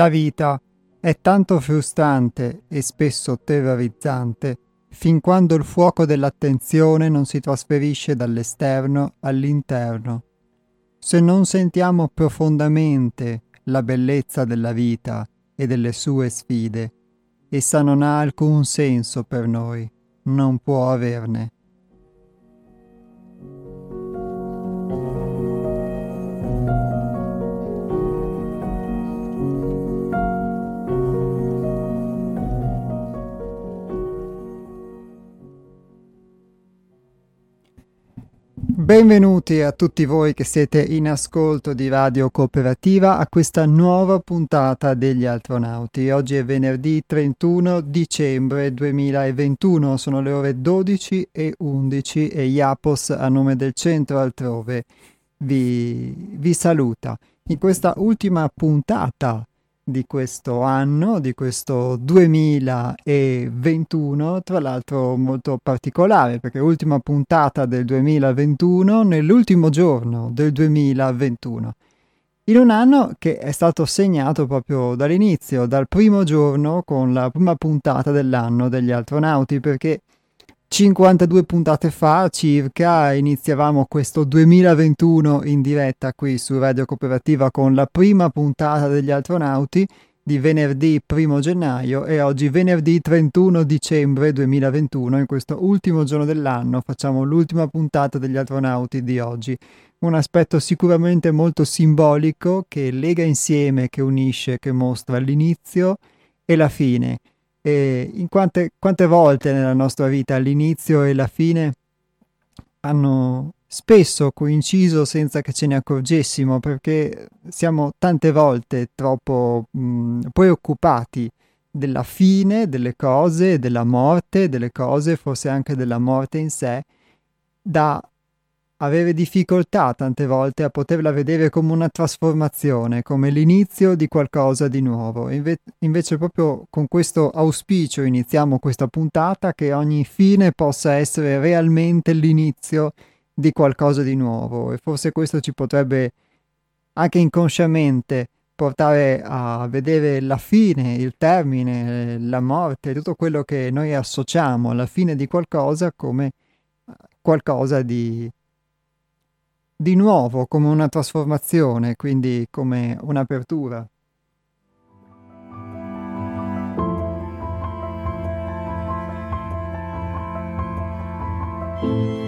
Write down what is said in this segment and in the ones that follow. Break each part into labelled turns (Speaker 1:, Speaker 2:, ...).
Speaker 1: La vita è tanto frustrante e spesso terrorizzante fin quando il fuoco dell'attenzione non si trasferisce dall'esterno all'interno. Se non sentiamo profondamente la bellezza della vita e delle sue sfide, essa non ha alcun senso per noi, non può averne. Benvenuti a tutti voi che siete in ascolto di Radio Cooperativa a questa nuova puntata degli astronauti. Oggi è venerdì 31 dicembre 2021, sono le ore 12 e 11 e Iapos a nome del centro altrove vi, vi saluta. In questa ultima puntata di questo anno, di questo 2021, tra l'altro molto particolare perché ultima puntata del 2021 nell'ultimo giorno del 2021. In un anno che è stato segnato proprio dall'inizio, dal primo giorno con la prima puntata dell'anno degli astronauti, perché 52 puntate fa circa iniziavamo questo 2021 in diretta qui su Radio Cooperativa con la prima puntata degli astronauti di venerdì 1 gennaio e oggi venerdì 31 dicembre 2021 in questo ultimo giorno dell'anno facciamo l'ultima puntata degli astronauti di oggi. Un aspetto sicuramente molto simbolico che lega insieme, che unisce, che mostra l'inizio e la fine e in quante, quante volte nella nostra vita l'inizio e la fine hanno spesso coinciso senza che ce ne accorgessimo perché siamo tante volte troppo mh, preoccupati della fine delle cose, della morte delle cose, forse anche della morte in sé, da avere difficoltà tante volte a poterla vedere come una trasformazione, come l'inizio di qualcosa di nuovo. Inve- invece proprio con questo auspicio iniziamo questa puntata che ogni fine possa essere realmente l'inizio di qualcosa di nuovo e forse questo ci potrebbe anche inconsciamente portare a vedere la fine, il termine, la morte, tutto quello che noi associamo alla fine di qualcosa come qualcosa di di nuovo come una trasformazione, quindi come un'apertura. thank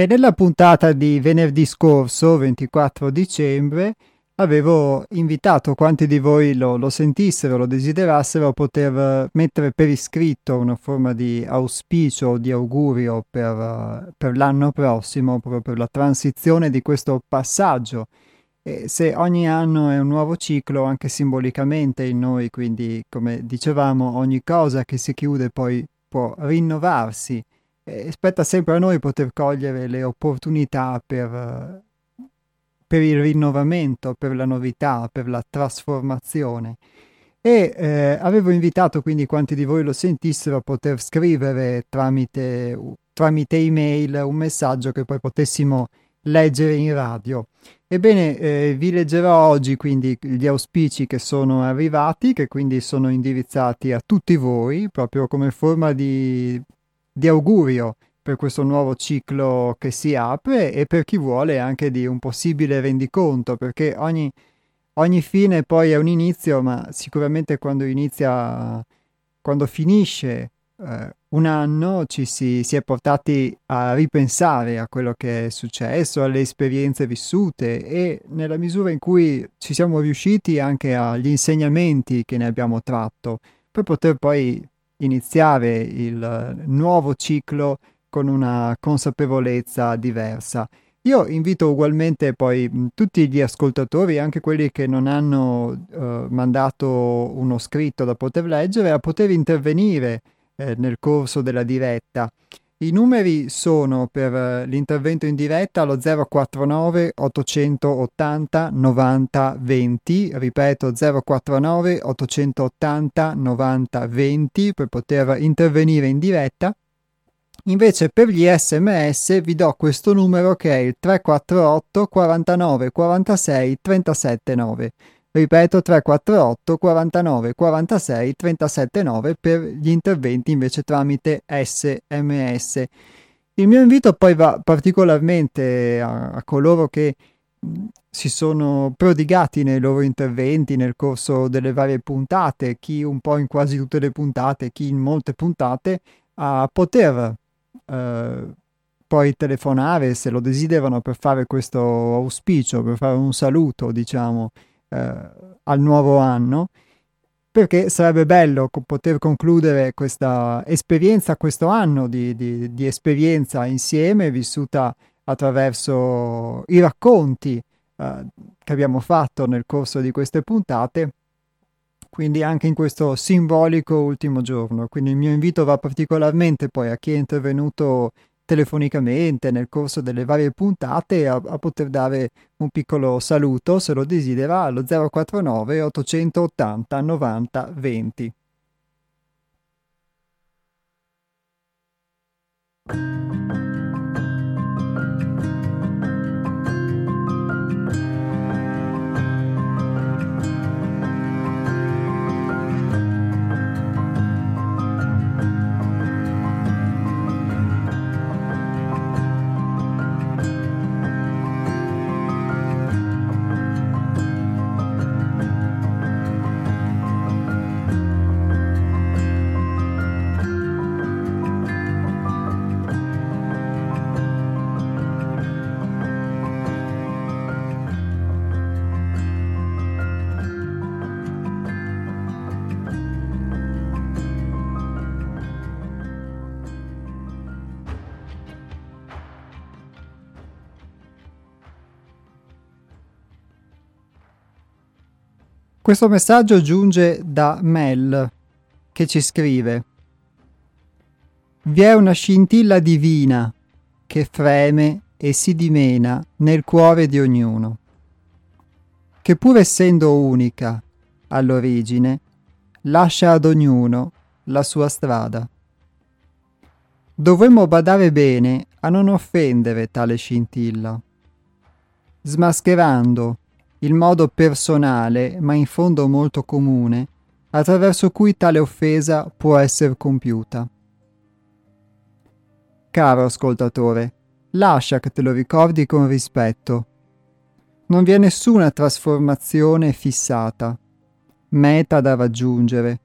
Speaker 1: E nella puntata di venerdì scorso, 24 dicembre, avevo invitato quanti di voi lo, lo, sentissero, lo desiderassero, a poter mettere per iscritto una forma di auspicio o di augurio per, per l'anno prossimo, proprio per la transizione di questo passaggio. E se ogni anno è un nuovo ciclo, anche simbolicamente in noi, quindi come dicevamo, ogni cosa che si chiude poi può rinnovarsi e spetta sempre a noi poter cogliere le opportunità per, per il rinnovamento, per la novità, per la trasformazione. E eh, avevo invitato quindi quanti di voi lo sentissero a poter scrivere tramite, tramite email un messaggio che poi potessimo leggere in radio. Ebbene, eh, vi leggerò oggi quindi gli auspici che sono arrivati, che quindi sono indirizzati a tutti voi, proprio come forma di di augurio per questo nuovo ciclo che si apre e per chi vuole anche di un possibile rendiconto, perché ogni, ogni fine poi è un inizio, ma sicuramente quando inizia, quando finisce eh, un anno ci si, si, è portati a ripensare a quello che è successo, alle esperienze vissute e nella misura in cui ci siamo riusciti anche agli insegnamenti che ne abbiamo tratto, per poter poi iniziare il nuovo ciclo con una consapevolezza diversa. Io invito ugualmente poi tutti gli ascoltatori, anche quelli che non hanno uh, mandato uno scritto da poter leggere, a poter intervenire eh, nel corso della diretta. I numeri sono per uh, l'intervento in diretta allo 049 880 90 20, ripeto 049 880 90 20 per poter intervenire in diretta. Invece per gli sms vi do questo numero che è il 348 49 46 37 9. Ripeto 348 49 46 37 9 per gli interventi invece tramite SMS. Il mio invito poi va particolarmente a, a coloro che si sono prodigati nei loro interventi nel corso delle varie puntate, chi un po' in quasi tutte le puntate, chi in molte puntate, a poter eh, poi telefonare se lo desiderano per fare questo auspicio, per fare un saluto, diciamo, al nuovo anno, perché sarebbe bello co- poter concludere questa esperienza, questo anno di, di, di, esperienza insieme, vissuta attraverso i racconti eh, che abbiamo fatto nel corso di queste puntate, quindi anche in questo simbolico ultimo giorno. Quindi il mio invito va particolarmente poi a chi è intervenuto telefonicamente nel corso delle varie puntate a, a, poter dare un piccolo saluto se lo desidera allo 049 880 90 20. Questo messaggio giunge da Mel, che ci scrive Vi è una scintilla divina che freme e si dimena nel cuore di ognuno, che pur essendo unica all'origine, lascia ad ognuno la sua strada. Dovremmo badare bene a non offendere tale scintilla, smascherando il modo personale, ma in fondo molto comune, attraverso cui tale offesa può essere compiuta. Caro ascoltatore, lascia che te lo ricordi con rispetto. Non vi è nessuna trasformazione fissata, meta da raggiungere,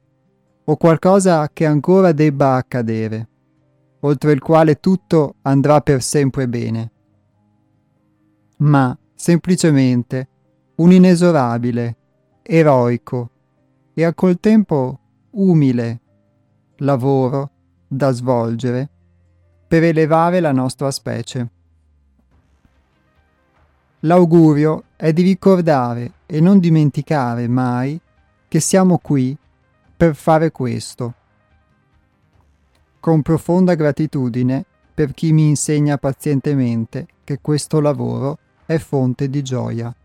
Speaker 1: o qualcosa che ancora debba accadere, oltre il quale tutto andrà per sempre bene, ma semplicemente un inesorabile, eroico e a col tempo umile lavoro da svolgere per elevare la nostra specie. L'augurio è di ricordare e non dimenticare mai che siamo qui per fare questo. Con profonda gratitudine per chi mi insegna pazientemente che questo lavoro è fonte di gioia.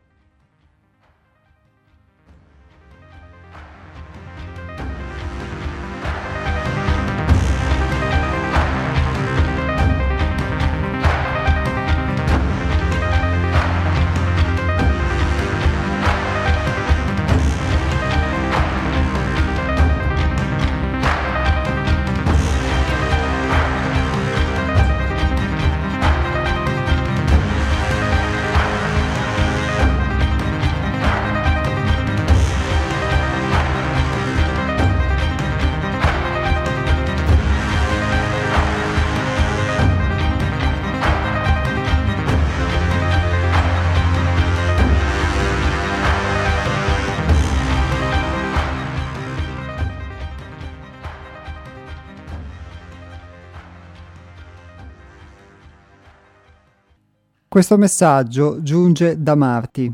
Speaker 1: Questo messaggio giunge da Marti,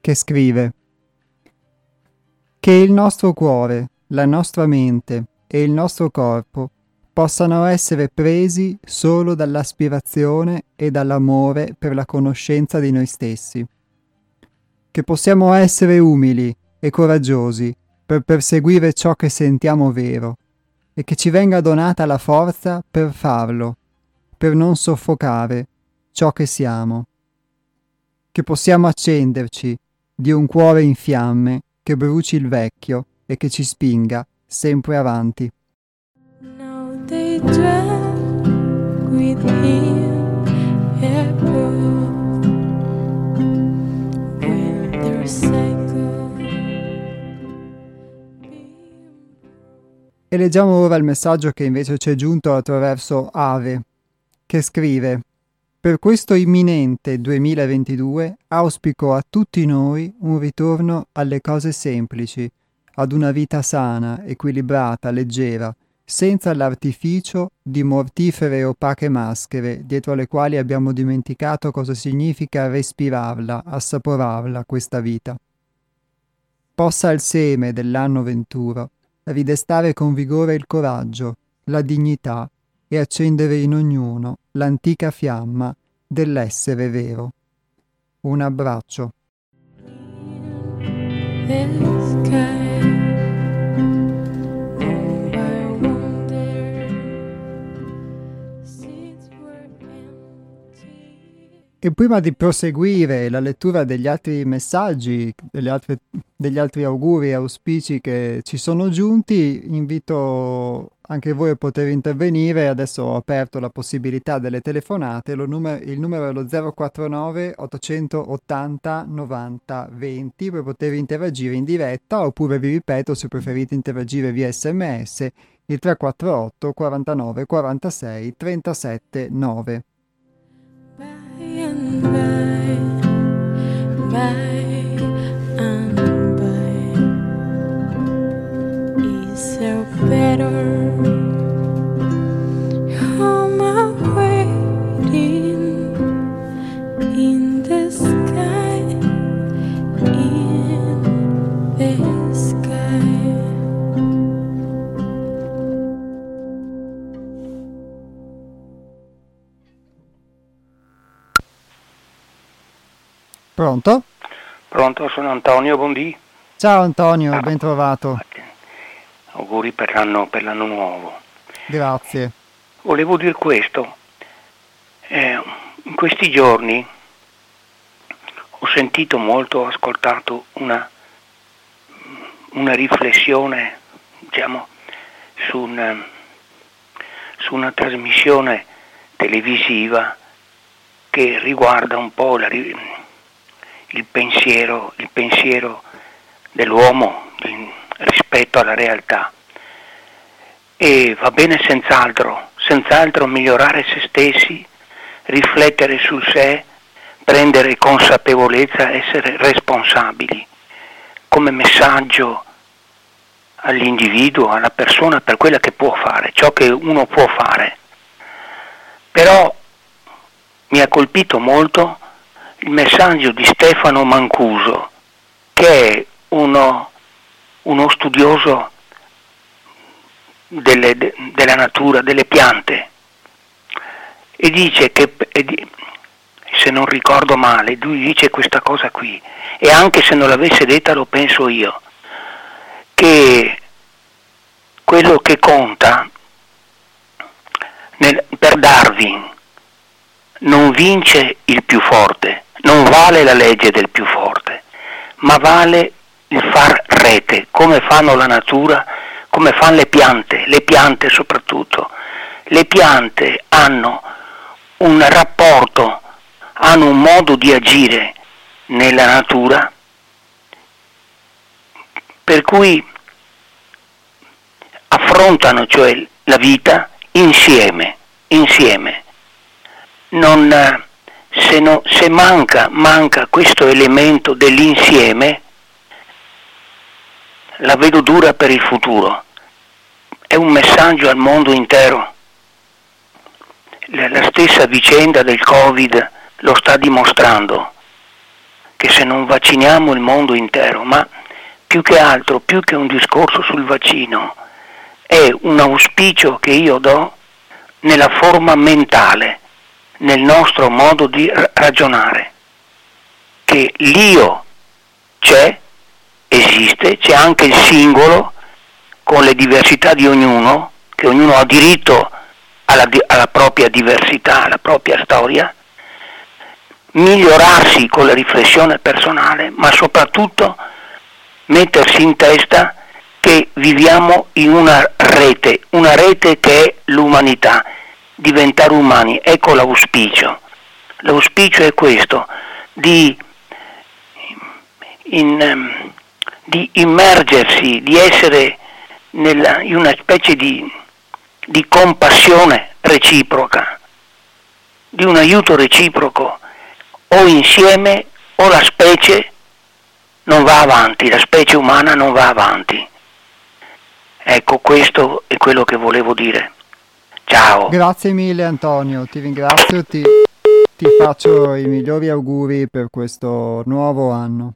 Speaker 1: che scrive Che il nostro cuore, la nostra mente e il nostro corpo possano essere presi solo dall'aspirazione e dall'amore per la conoscenza di noi stessi. Che possiamo essere umili e coraggiosi per perseguire ciò che sentiamo vero e che ci venga donata la forza per farlo, per non soffocare ciò che siamo, che possiamo accenderci di un cuore in fiamme che bruci il vecchio e che ci spinga sempre avanti. E leggiamo ora il messaggio che invece ci è giunto attraverso Ave, che scrive per questo imminente 2022 auspico a tutti noi un ritorno alle cose semplici, ad una vita sana, equilibrata, leggera, senza l'artificio di mortifere opache maschere dietro le quali abbiamo dimenticato cosa significa respirarla, assaporarla questa vita. Possa il seme dell'anno venturo ridestare con vigore il coraggio, la dignità e accendere in ognuno l'antica fiamma dell'essere vero. Un abbraccio. E prima di proseguire la lettura degli altri messaggi, altre, degli altri auguri e auspici che ci sono giunti, invito anche voi poter intervenire. Adesso ho aperto la possibilità delle telefonate. Numero, il numero è lo 049 880 90 20 per poter interagire in diretta oppure vi ripeto se preferite interagire via sms il 348 49 46 37 9. By and by, by. Pronto?
Speaker 2: Pronto, sono Antonio Bondi.
Speaker 1: Ciao Antonio, ah, ben trovato.
Speaker 2: Auguri per l'anno, per l'anno, nuovo.
Speaker 1: Grazie.
Speaker 2: Volevo dire questo. Eh, in questi giorni ho sentito molto, ho ascoltato una, una riflessione diciamo, su, una, su una trasmissione televisiva che riguarda un po' la, il pensiero, il pensiero dell'uomo rispetto alla realtà. E va bene senz'altro senz'altro migliorare se stessi, riflettere su sé, prendere consapevolezza, essere responsabili, come messaggio all'individuo, alla persona per quella che può fare, ciò che uno può fare. Però mi ha colpito molto il messaggio di Stefano Mancuso, che è uno, uno studioso delle, de, della natura, delle piante, e dice che, se non ricordo male, lui dice questa cosa qui, e anche se non l'avesse detta lo penso io, che quello che conta nel, per Darwin non vince il più forte, non vale la legge del più forte, ma vale il far rete, come fanno la natura, come fanno le piante, le piante soprattutto. Le piante hanno un rapporto, hanno un modo di agire nella natura per cui affrontano cioè la vita insieme, insieme. Non, se, no, se manca, manca questo elemento dell'insieme, la vedo dura per il futuro. È un messaggio al mondo intero. La, stessa vicenda del Covid lo sta dimostrando, che se non vacciniamo il mondo intero, ma più che altro, più che un discorso sul vaccino, è un auspicio che io do nella forma mentale, nel nostro modo di ragionare, che l'io c'è, esiste, c'è anche il singolo con le diversità di ognuno, che ognuno ha diritto alla, alla propria diversità, alla propria storia, migliorarsi con la riflessione personale, ma soprattutto mettersi in testa che viviamo in una rete, una rete che è l'umanità, diventare umani. Ecco l'auspicio. L'auspicio è questo, di, in, ehm, di immergersi, di essere nella, in una specie di, di compassione reciproca, di un aiuto reciproco, o insieme o la specie non va avanti, la specie umana non va avanti. Ecco, questo è quello che volevo dire. Ciao.
Speaker 1: Grazie mille Antonio, ti ringrazio, ti, ti faccio i migliori auguri per questo nuovo anno.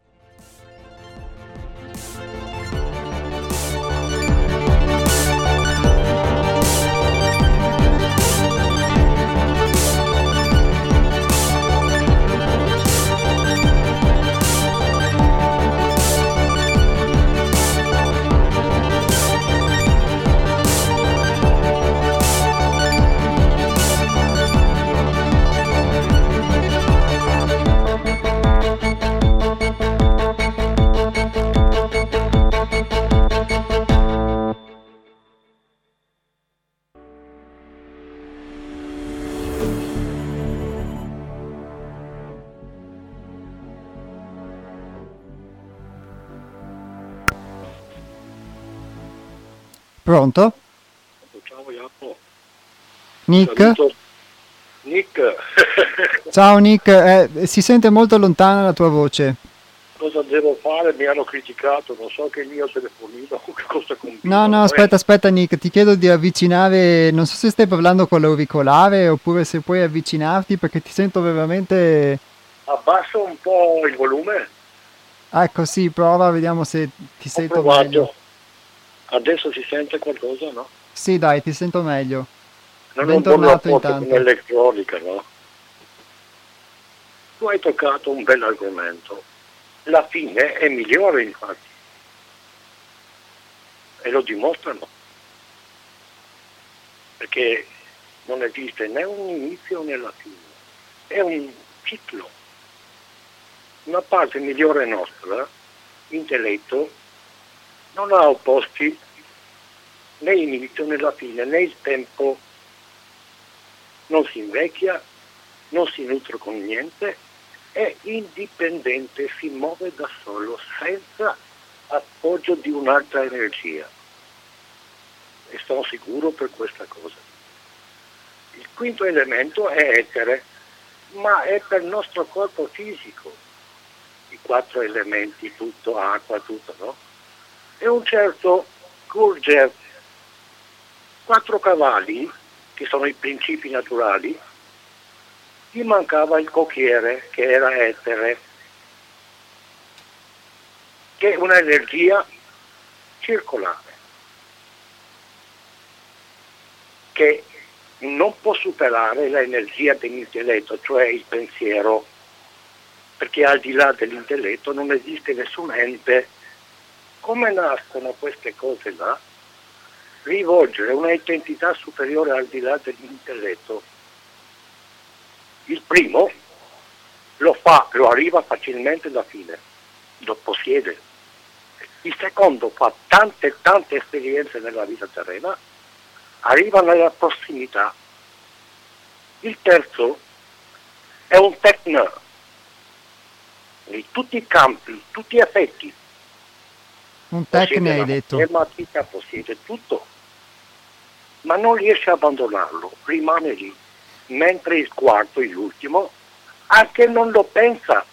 Speaker 1: Pronto?
Speaker 3: Ciao Jacopo.
Speaker 1: Nick?
Speaker 3: Saluto. Nick.
Speaker 1: Ciao Nick, eh, si sente molto lontana la tua voce.
Speaker 3: Cosa devo fare? Mi hanno criticato, non so che il mio telefonino, cosa combina.
Speaker 1: No, no, aspetta, aspetta Nick, ti chiedo di avvicinare, non so se stai parlando con l'auricolare oppure se puoi avvicinarti perché ti sento veramente...
Speaker 3: Abbasso un po' il volume.
Speaker 1: Ecco, sì, prova, vediamo se ti
Speaker 3: Ho
Speaker 1: sento
Speaker 3: provato.
Speaker 1: meglio.
Speaker 3: Adesso si sente qualcosa, no?
Speaker 1: Sì, dai, ti sento meglio.
Speaker 3: Non è un buon
Speaker 1: Bentornato intanto.
Speaker 3: con l'elettronica, no? Tu hai toccato un bel argomento. La fine è migliore, infatti. E lo dimostrano. Perché non esiste né un inizio né la fine. È un ciclo. Una parte migliore nostra, intelletto, non ha opposti né inizio né la fine, né il tempo non si invecchia, non si nutre con niente, è indipendente, si muove da solo, senza appoggio di un'altra energia. E sono sicuro per questa cosa. Il quinto elemento è etere, ma è per il nostro corpo fisico. I quattro elementi, tutto, acqua, tutto, no? E un certo Gurdjieff, quattro cavalli, che sono i principi naturali, gli mancava il cocchiere, che era etere, che è un'energia circolare, che non può superare l'energia dell'intelletto, cioè il pensiero, perché al di là dell'intelletto non esiste nessun ente. Come nascono queste cose là? Rivolgere una identità superiore al di là dell'intelletto. Il primo lo fa, lo arriva facilmente alla fine, lo possiede. Il secondo fa tante tante esperienze nella vita terrena arriva nella prossimità. Il terzo è un techno, di tutti i campi, tutti gli effetti.
Speaker 1: Un tecne hai detto.
Speaker 3: La matita possiede tutto, ma non riesce a abbandonarlo, rimane lì, mentre il quarto, l'ultimo, anche non lo pensa.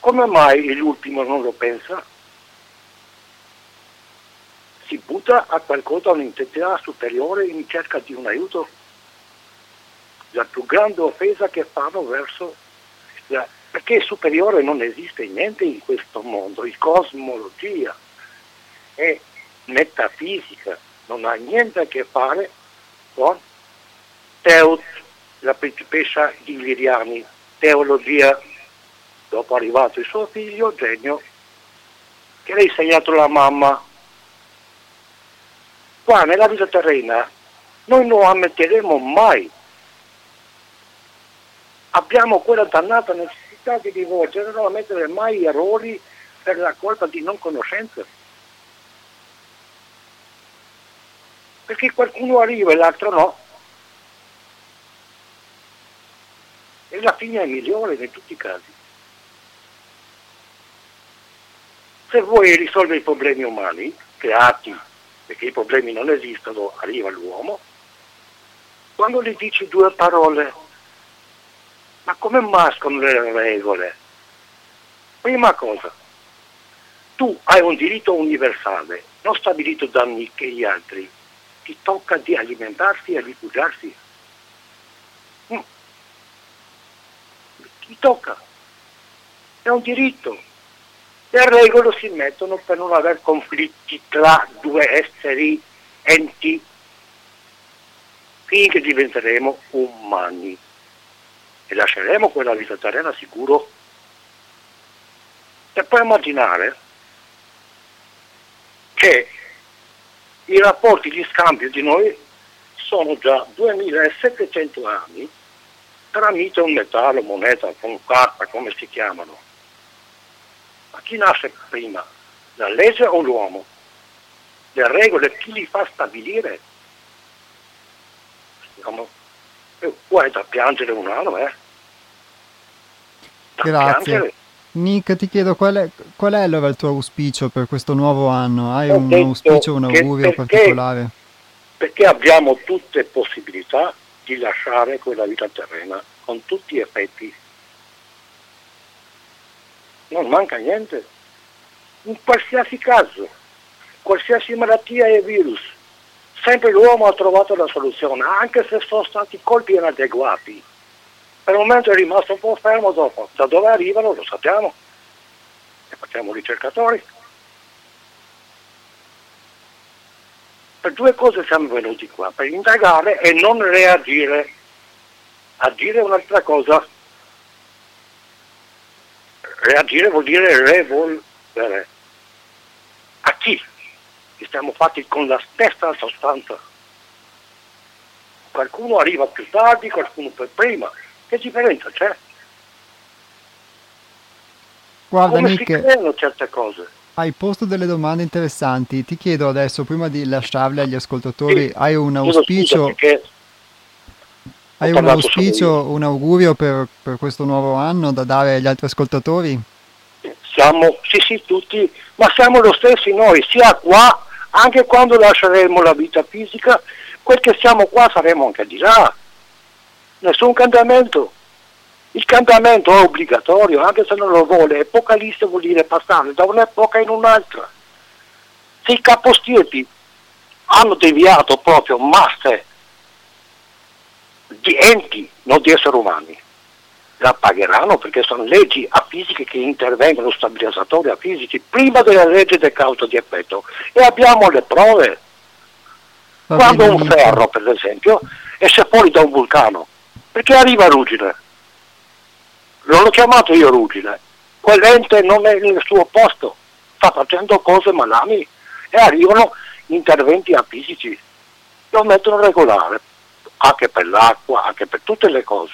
Speaker 3: Come mai l'ultimo non lo pensa? si butta a qualcosa, a un'intensità superiore in cerca di un aiuto. La più grande offesa che fanno verso la, perché superiore non esiste niente in questo mondo, il cosmologia è metafisica, non ha niente a che fare con Teut, la principessa di teologia. Dopo è arrivato il suo figlio, genio, che le ha insegnato la mamma qua nella vita terrena noi non ammetteremo mai. Abbiamo quella dannata necessità di rivolgere, non ammettere mai errori per la colpa di non conoscenza. Perché qualcuno arriva e l'altro no. E la fine è migliore in tutti i casi. Se vuoi risolvere i problemi umani, creati perché i problemi non esistono, arriva l'uomo, quando gli dici due parole, ma come mascano le regole? Prima cosa, tu hai un diritto universale, non stabilito da che gli altri, ti tocca di alimentarsi e rifugiarsi. Mm. Ti tocca, è un diritto le regole si mettono per non avere conflitti tra due esseri, enti, finché diventeremo umani e lasceremo quella vita terrena sicuro. E puoi immaginare che i rapporti di scambio di noi sono già 2700 anni tramite un metallo, moneta, con carta, come si chiamano ma chi nasce prima? La legge o l'uomo? Le regole chi li fa stabilire? Siamo, eh, qua da piangere un anno, eh?
Speaker 1: Da Grazie. Piangere. Nick, ti chiedo qual è, qual è, allora il tuo auspicio per questo nuovo anno? Hai Ho un auspicio, un augurio perché, particolare?
Speaker 3: Perché abbiamo tutte possibilità di lasciare quella vita terrena con tutti gli effetti non manca niente. In qualsiasi caso, qualsiasi malattia e virus, sempre l'uomo ha trovato la soluzione, anche se sono stati colpi inadeguati. Per il momento è rimasto un po' fermo dopo. Da dove arrivano lo sappiamo. E facciamo ricercatori. Per due cose siamo venuti qua, per indagare e non reagire. Agire è un'altra cosa reagire vuol dire revolvere. A chi? Che siamo fatti con la stessa sostanza. Qualcuno arriva più tardi, qualcuno per prima. Che differenza c'è?
Speaker 1: Guarda,
Speaker 3: Come
Speaker 1: Nick,
Speaker 3: si creano certe cose?
Speaker 1: Hai posto delle domande interessanti. Ti chiedo adesso, prima di lasciarle agli ascoltatori, sì, hai un auspicio? Hai un auspicio, un augurio per, per, questo nuovo anno da dare agli altri ascoltatori?
Speaker 3: Siamo, sì sì, tutti, ma siamo lo stessi noi, sia qua, anche quando lasceremo la vita fisica, quel che siamo qua saremo anche di là. Nessun cambiamento. Il cambiamento è obbligatorio, anche se non lo vuole, epocalista vuol dire passare da un'epoca in un'altra. Se i capostiepi hanno deviato proprio masse di enti, non di esseri umani, la pagheranno perché sono leggi a fisiche che intervengono, stabilizzatori a fisici, prima della legge del causa di effetto. E abbiamo le prove. Va Quando bene, un ferro, per esempio, esce fuori da un vulcano, perché arriva ruggine? Non l'ho chiamato io ruggine, quell'ente non è nel suo posto, sta facendo cose malami e arrivano interventi a fisici, lo mettono regolare, anche per l'acqua, anche per tutte le cose.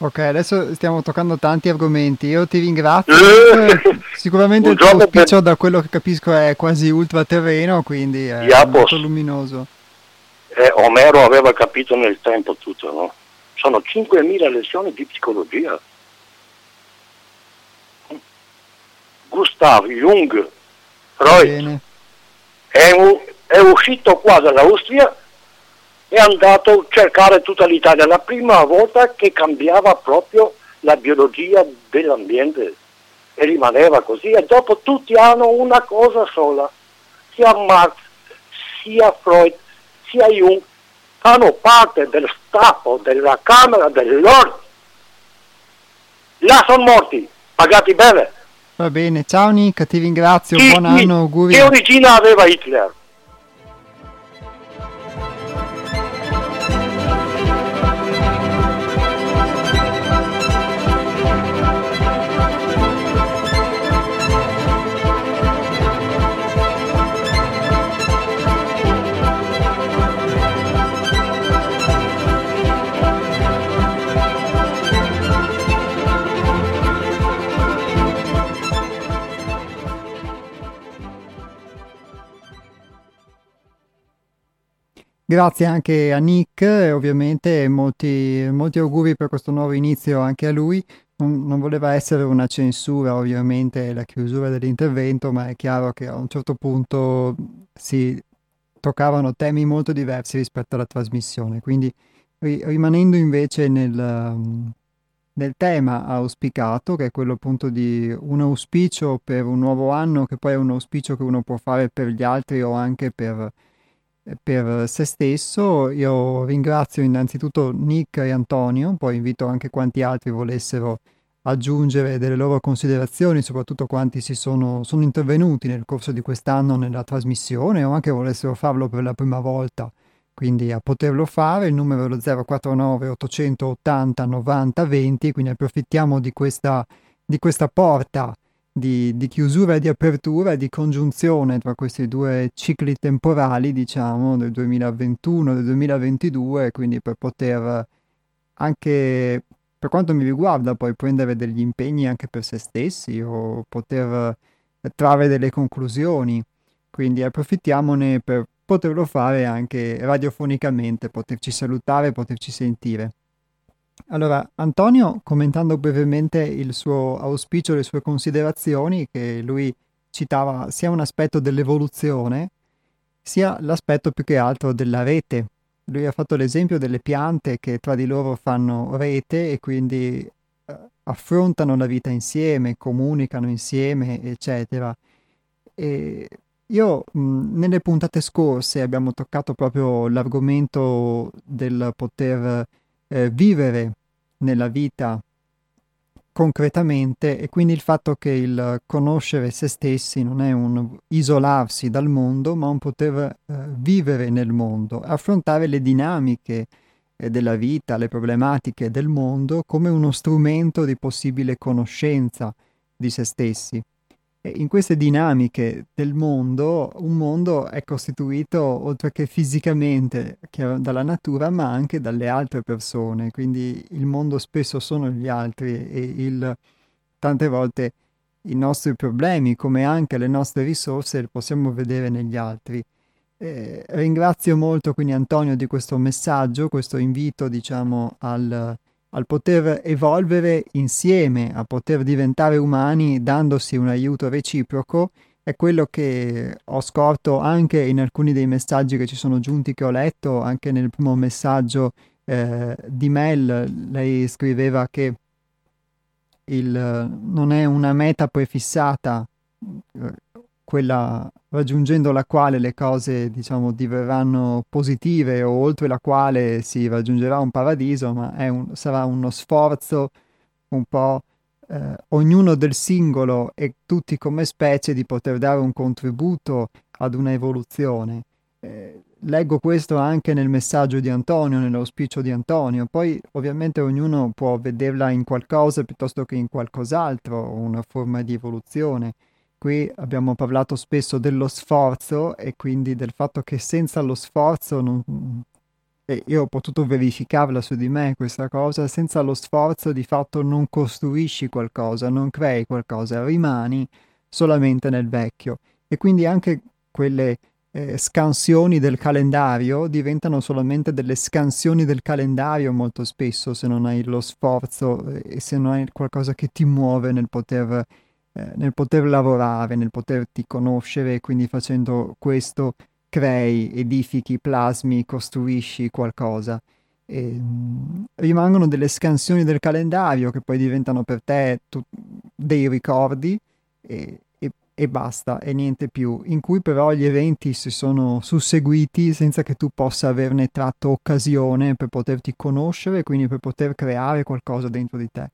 Speaker 1: Ok, adesso stiamo toccando tanti argomenti. Io ti ringrazio. Eh, Sicuramente il tuo auspicio, per... da quello che capisco, è quasi ultraterreno, quindi è Iapos. molto luminoso.
Speaker 3: Eh, Omero aveva capito nel tempo tutto, no? Sono 5.000 lezioni di psicologia. Gustav Jung, Freud, è, è uscito qua dall'Austria è andato a cercare tutta l'Italia, la prima volta che cambiava proprio la biologia dell'ambiente e rimaneva così e dopo tutti hanno una cosa sola, sia Marx, sia Freud, sia Jung, fanno parte del staff della Camera dei Lord. Là sono morti, pagati bene.
Speaker 1: Va bene, ciao Nick, ti ringrazio, chi, buon anno, auguri.
Speaker 3: Che origine aveva Hitler?
Speaker 1: Grazie anche a Nick, ovviamente molti, molti auguri per questo nuovo inizio anche a lui. Non, non, voleva essere una censura, ovviamente, la chiusura dell'intervento, ma è chiaro che a un certo punto si toccavano temi molto diversi rispetto alla trasmissione. Quindi, ri- rimanendo invece nel, nel tema auspicato, che è quello appunto di un auspicio per un nuovo anno, che poi è un auspicio che uno può fare per gli altri o anche per per se stesso. Io ringrazio innanzitutto Nick e Antonio, poi invito anche quanti altri volessero aggiungere delle loro considerazioni, soprattutto quanti si sono, sono intervenuti nel corso di quest'anno nella trasmissione o anche volessero farlo per la prima volta. Quindi a poterlo fare il numero è lo 049 880 90 20, quindi approfittiamo di questa, di questa porta di, di, chiusura e di apertura, di congiunzione tra questi due cicli temporali, diciamo, del 2021 e del 2022, quindi per poter anche, per quanto mi riguarda, poi prendere degli impegni anche per se stessi o poter trarre delle conclusioni. Quindi approfittiamone per poterlo fare anche radiofonicamente, poterci salutare, poterci sentire. Allora, Antonio, commentando brevemente il suo auspicio, le sue considerazioni, che lui citava sia un aspetto dell'evoluzione, sia l'aspetto più che altro della rete. Lui ha fatto l'esempio delle piante che tra di loro fanno rete e quindi eh, affrontano la vita insieme, comunicano insieme, eccetera. E io mh, nelle puntate scorse abbiamo toccato proprio l'argomento del poter eh, vivere nella vita concretamente e quindi il fatto che il conoscere se stessi non è un isolarsi dal mondo, ma un poter eh, vivere nel mondo, affrontare le dinamiche eh, della vita, le problematiche del mondo come uno strumento di possibile conoscenza di se stessi. In queste dinamiche del mondo, un mondo è costituito oltre che fisicamente che dalla natura, ma anche dalle altre persone. Quindi il mondo spesso sono gli altri e il, tante volte i nostri problemi, come anche le nostre risorse, le possiamo vedere negli altri. Eh, ringrazio molto quindi Antonio di questo messaggio, questo invito diciamo al, al poter evolvere insieme, a poter diventare umani dandosi un aiuto reciproco è quello che ho scorto anche in alcuni dei messaggi che ci sono giunti che ho letto, anche nel primo messaggio eh, di Mel, lei scriveva che il, non è una meta prefissata, quella raggiungendo la quale le cose diciamo diverranno positive o oltre la quale si raggiungerà un paradiso, ma un, sarà uno sforzo un po' eh, ognuno del singolo e tutti come specie di poter dare un contributo ad una evoluzione. Eh, leggo questo anche nel messaggio di Antonio, nell'auspicio di Antonio. Poi ovviamente ognuno può vederla in qualcosa piuttosto che in qualcos'altro, una forma di evoluzione. Qui abbiamo parlato spesso dello sforzo e quindi del fatto che senza lo sforzo non, e io ho potuto verificarla su di me questa cosa, senza lo sforzo di fatto non costruisci qualcosa, non crei qualcosa, rimani solamente nel vecchio. E quindi anche quelle eh, scansioni del calendario diventano solamente delle scansioni del calendario molto spesso se non hai lo sforzo eh, e se non hai qualcosa che ti muove nel poter, eh, nel poter lavorare, nel poterti conoscere quindi facendo questo crei, edifichi, plasmi, costruisci qualcosa. E, mh, rimangono delle scansioni del calendario che poi diventano per te tu- dei ricordi e, e, e, basta, e niente più, in cui però gli eventi si sono susseguiti senza che tu possa averne tratto occasione per poterti conoscere quindi per poter creare qualcosa dentro di te.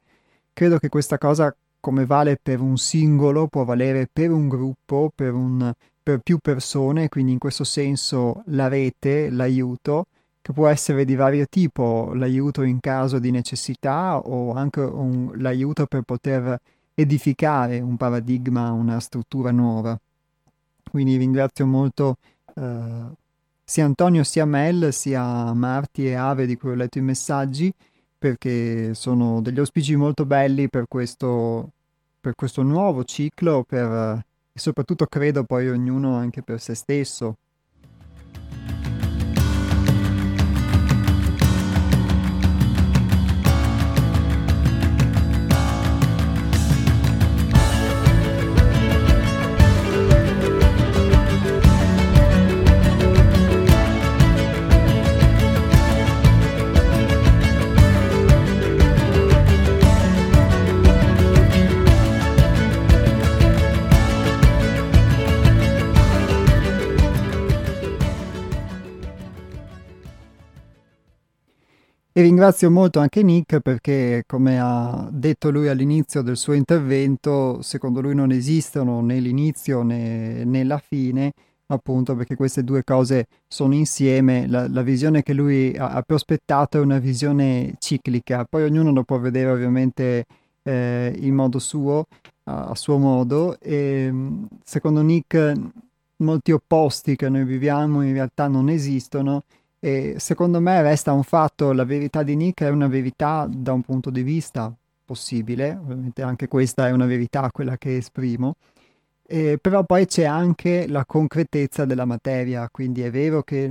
Speaker 1: Credo che questa cosa, come vale per un singolo, può valere per un gruppo, per un per più persone, quindi in questo senso la rete, l'aiuto, che può essere di vario tipo, l'aiuto in caso di necessità o anche un, l'aiuto per poter edificare un paradigma, una struttura nuova. Quindi ringrazio molto eh, sia Antonio sia Mel, sia Marti e Ave di cui ho letto i messaggi, perché sono degli auspici molto belli per questo, per questo nuovo ciclo, per e soprattutto credo poi ognuno anche per se stesso E ringrazio molto anche Nick perché, come ha detto lui all'inizio del suo intervento, secondo lui non esistono né l'inizio né, né la fine, appunto perché queste due cose sono insieme. La, la visione che lui ha, ha, prospettato è una visione ciclica, poi ognuno lo può vedere ovviamente eh, in modo suo, a, a suo modo. E secondo Nick molti opposti che noi viviamo in realtà non esistono e secondo me resta un fatto, la verità di Nick è una verità da un punto di vista possibile, ovviamente anche questa è una verità, quella che esprimo, eh, però poi c'è anche la concretezza della materia, quindi è vero che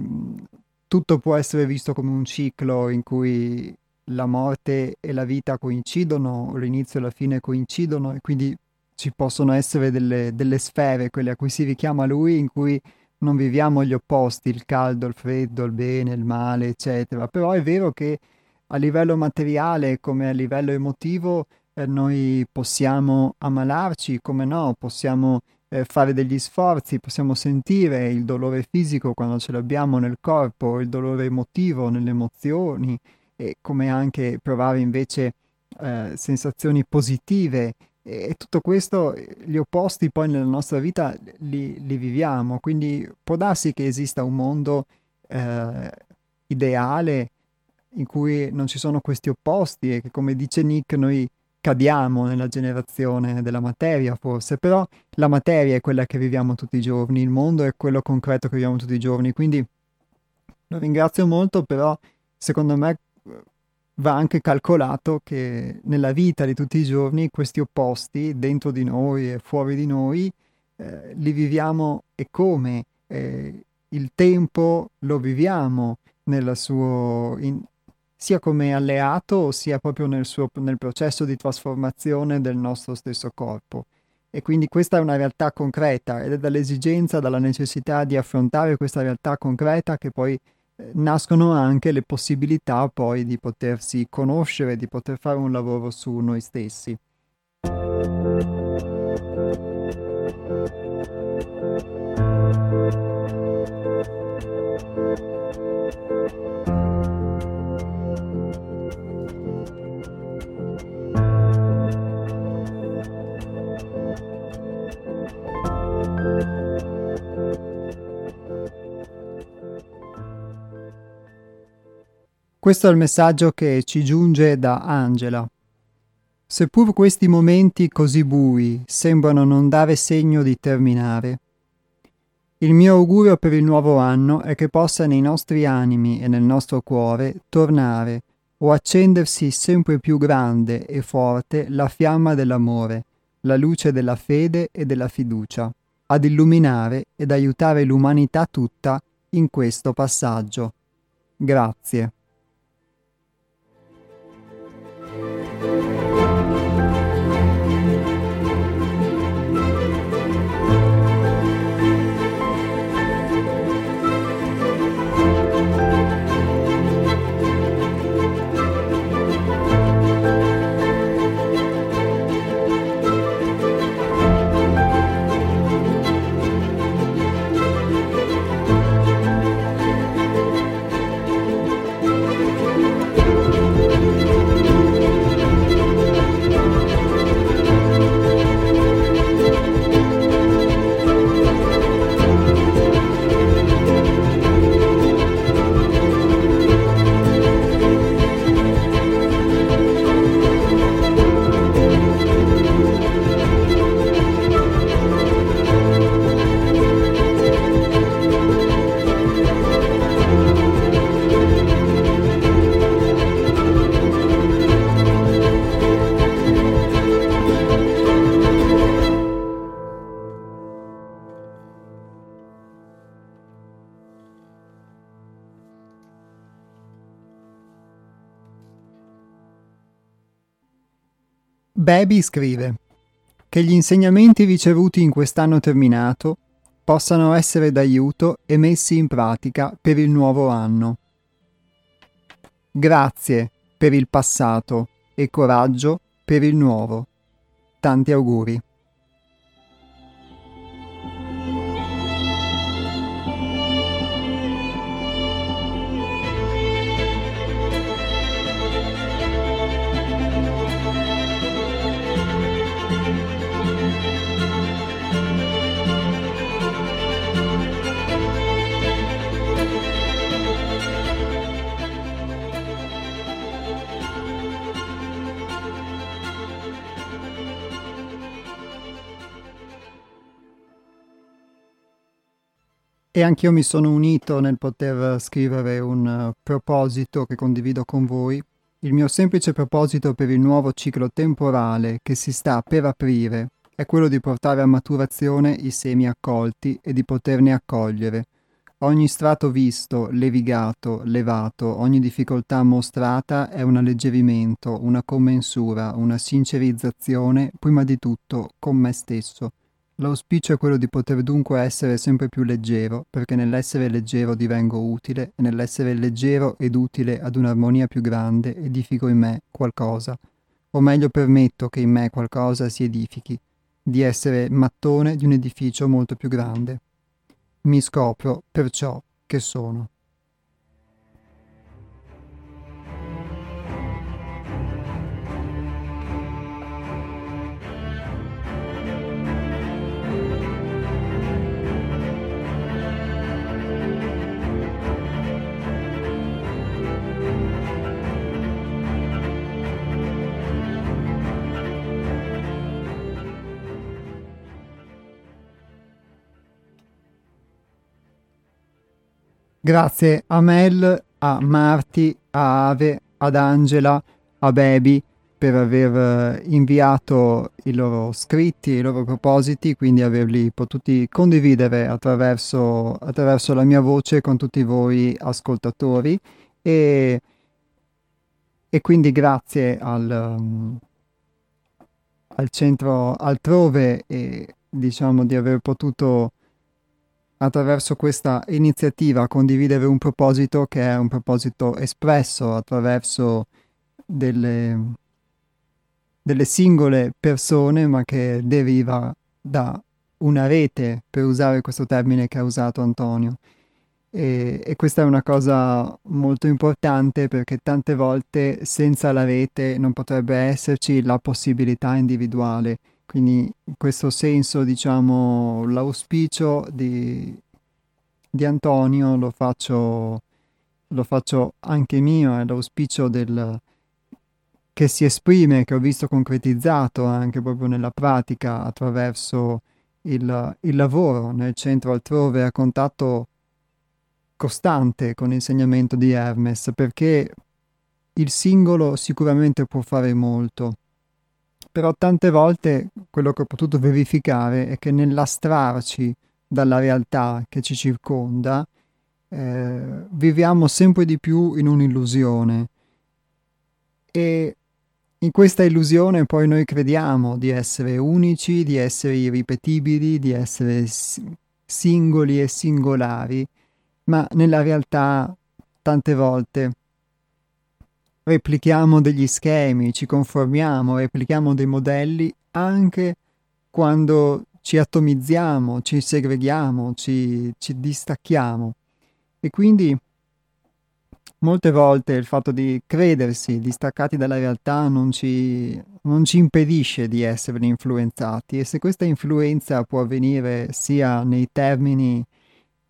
Speaker 1: tutto può essere visto come un ciclo in cui la morte e la vita coincidono, l'inizio e la fine coincidono e quindi ci possono essere delle, delle sfere, quelle a cui si richiama lui, in cui non viviamo gli opposti, il caldo, il freddo, il bene, il male, eccetera. Però è vero che a livello materiale come a livello emotivo eh, noi possiamo ammalarci, come no, possiamo eh, fare degli sforzi, possiamo sentire il dolore fisico quando ce l'abbiamo nel corpo, il dolore emotivo nelle emozioni e come anche provare invece eh, sensazioni positive e tutto questo, gli opposti poi nella nostra vita li, li viviamo, quindi può darsi che esista un mondo eh, ideale in cui non ci sono questi opposti e che come dice Nick noi cadiamo nella generazione della materia forse, però la materia è quella che viviamo tutti i giorni, il mondo è quello concreto che viviamo tutti i giorni, quindi lo ringrazio molto, però secondo me va anche calcolato che nella vita di tutti i giorni questi opposti dentro di noi e fuori di noi eh, li viviamo e come eh, il tempo lo viviamo nel suo, in, sia come alleato sia proprio nel, suo, nel processo di trasformazione del nostro stesso corpo. E quindi questa è una realtà concreta ed è dall'esigenza, dalla necessità di affrontare questa realtà concreta che poi nascono anche le possibilità poi di potersi conoscere, di poter fare un lavoro su noi stessi. Questo è il messaggio che ci giunge da Angela. Seppur questi momenti così bui sembrano non dare segno di terminare, il mio augurio per il nuovo anno è che possa nei nostri animi e nel nostro cuore tornare o accendersi sempre più grande e forte la fiamma dell'amore, la luce della fede e della fiducia, ad illuminare ed aiutare l'umanità tutta in questo passaggio. Grazie. Baby scrive che gli insegnamenti ricevuti in quest'anno terminato possano essere d'aiuto e messi in pratica per il nuovo anno. Grazie per il passato e coraggio per il nuovo. Tanti auguri. E anch'io mi sono unito nel poter scrivere un uh, proposito che condivido con voi. Il mio semplice proposito per il nuovo ciclo temporale che si sta per aprire è quello di portare a maturazione i semi accolti e di poterne accogliere. Ogni strato visto, levigato, levato, ogni difficoltà mostrata è un alleggerimento, una commensura, una sincerizzazione, prima di tutto con me stesso L'auspicio è quello di poter dunque essere sempre più leggero, perché nell'essere leggero divengo utile e nell'essere leggero ed utile ad un'armonia più grande edifico in me qualcosa, o meglio permetto che in me qualcosa si edifichi, di essere mattone di un edificio molto più grande. Mi scopro perciò che sono. Grazie a Mel, a Marti, a Ave, ad Angela, a Baby per aver eh, inviato i loro scritti, i loro propositi, quindi averli potuti condividere attraverso, attraverso la mia voce con tutti voi ascoltatori. E, e quindi grazie al, al centro altrove e diciamo di aver potuto attraverso questa iniziativa condividere un proposito che è un proposito espresso attraverso delle, delle singole persone ma che deriva da una rete, per usare questo termine che ha usato Antonio. E, e, questa è una cosa molto importante perché tante volte senza la rete non potrebbe esserci la possibilità individuale. Quindi in questo senso, diciamo, l'auspicio di, di Antonio lo faccio, lo faccio anche mio, è l'auspicio del, che si esprime, che ho visto concretizzato anche proprio nella pratica attraverso il, il lavoro nel centro altrove a contatto costante con l'insegnamento di Hermes, perché il singolo sicuramente può fare molto, però tante volte quello che ho potuto verificare è che nell'astrarci dalla realtà che ci circonda, eh, viviamo sempre di più in un'illusione. E in questa illusione poi noi crediamo di essere unici, di essere irripetibili, di essere singoli e singolari, ma nella realtà tante volte replichiamo degli schemi, ci conformiamo, replichiamo dei modelli anche quando ci atomizziamo, ci segreghiamo, ci, ci distacchiamo. E quindi molte volte il fatto di credersi distaccati dalla realtà non ci, non ci impedisce di essere influenzati e se questa influenza può avvenire sia nei termini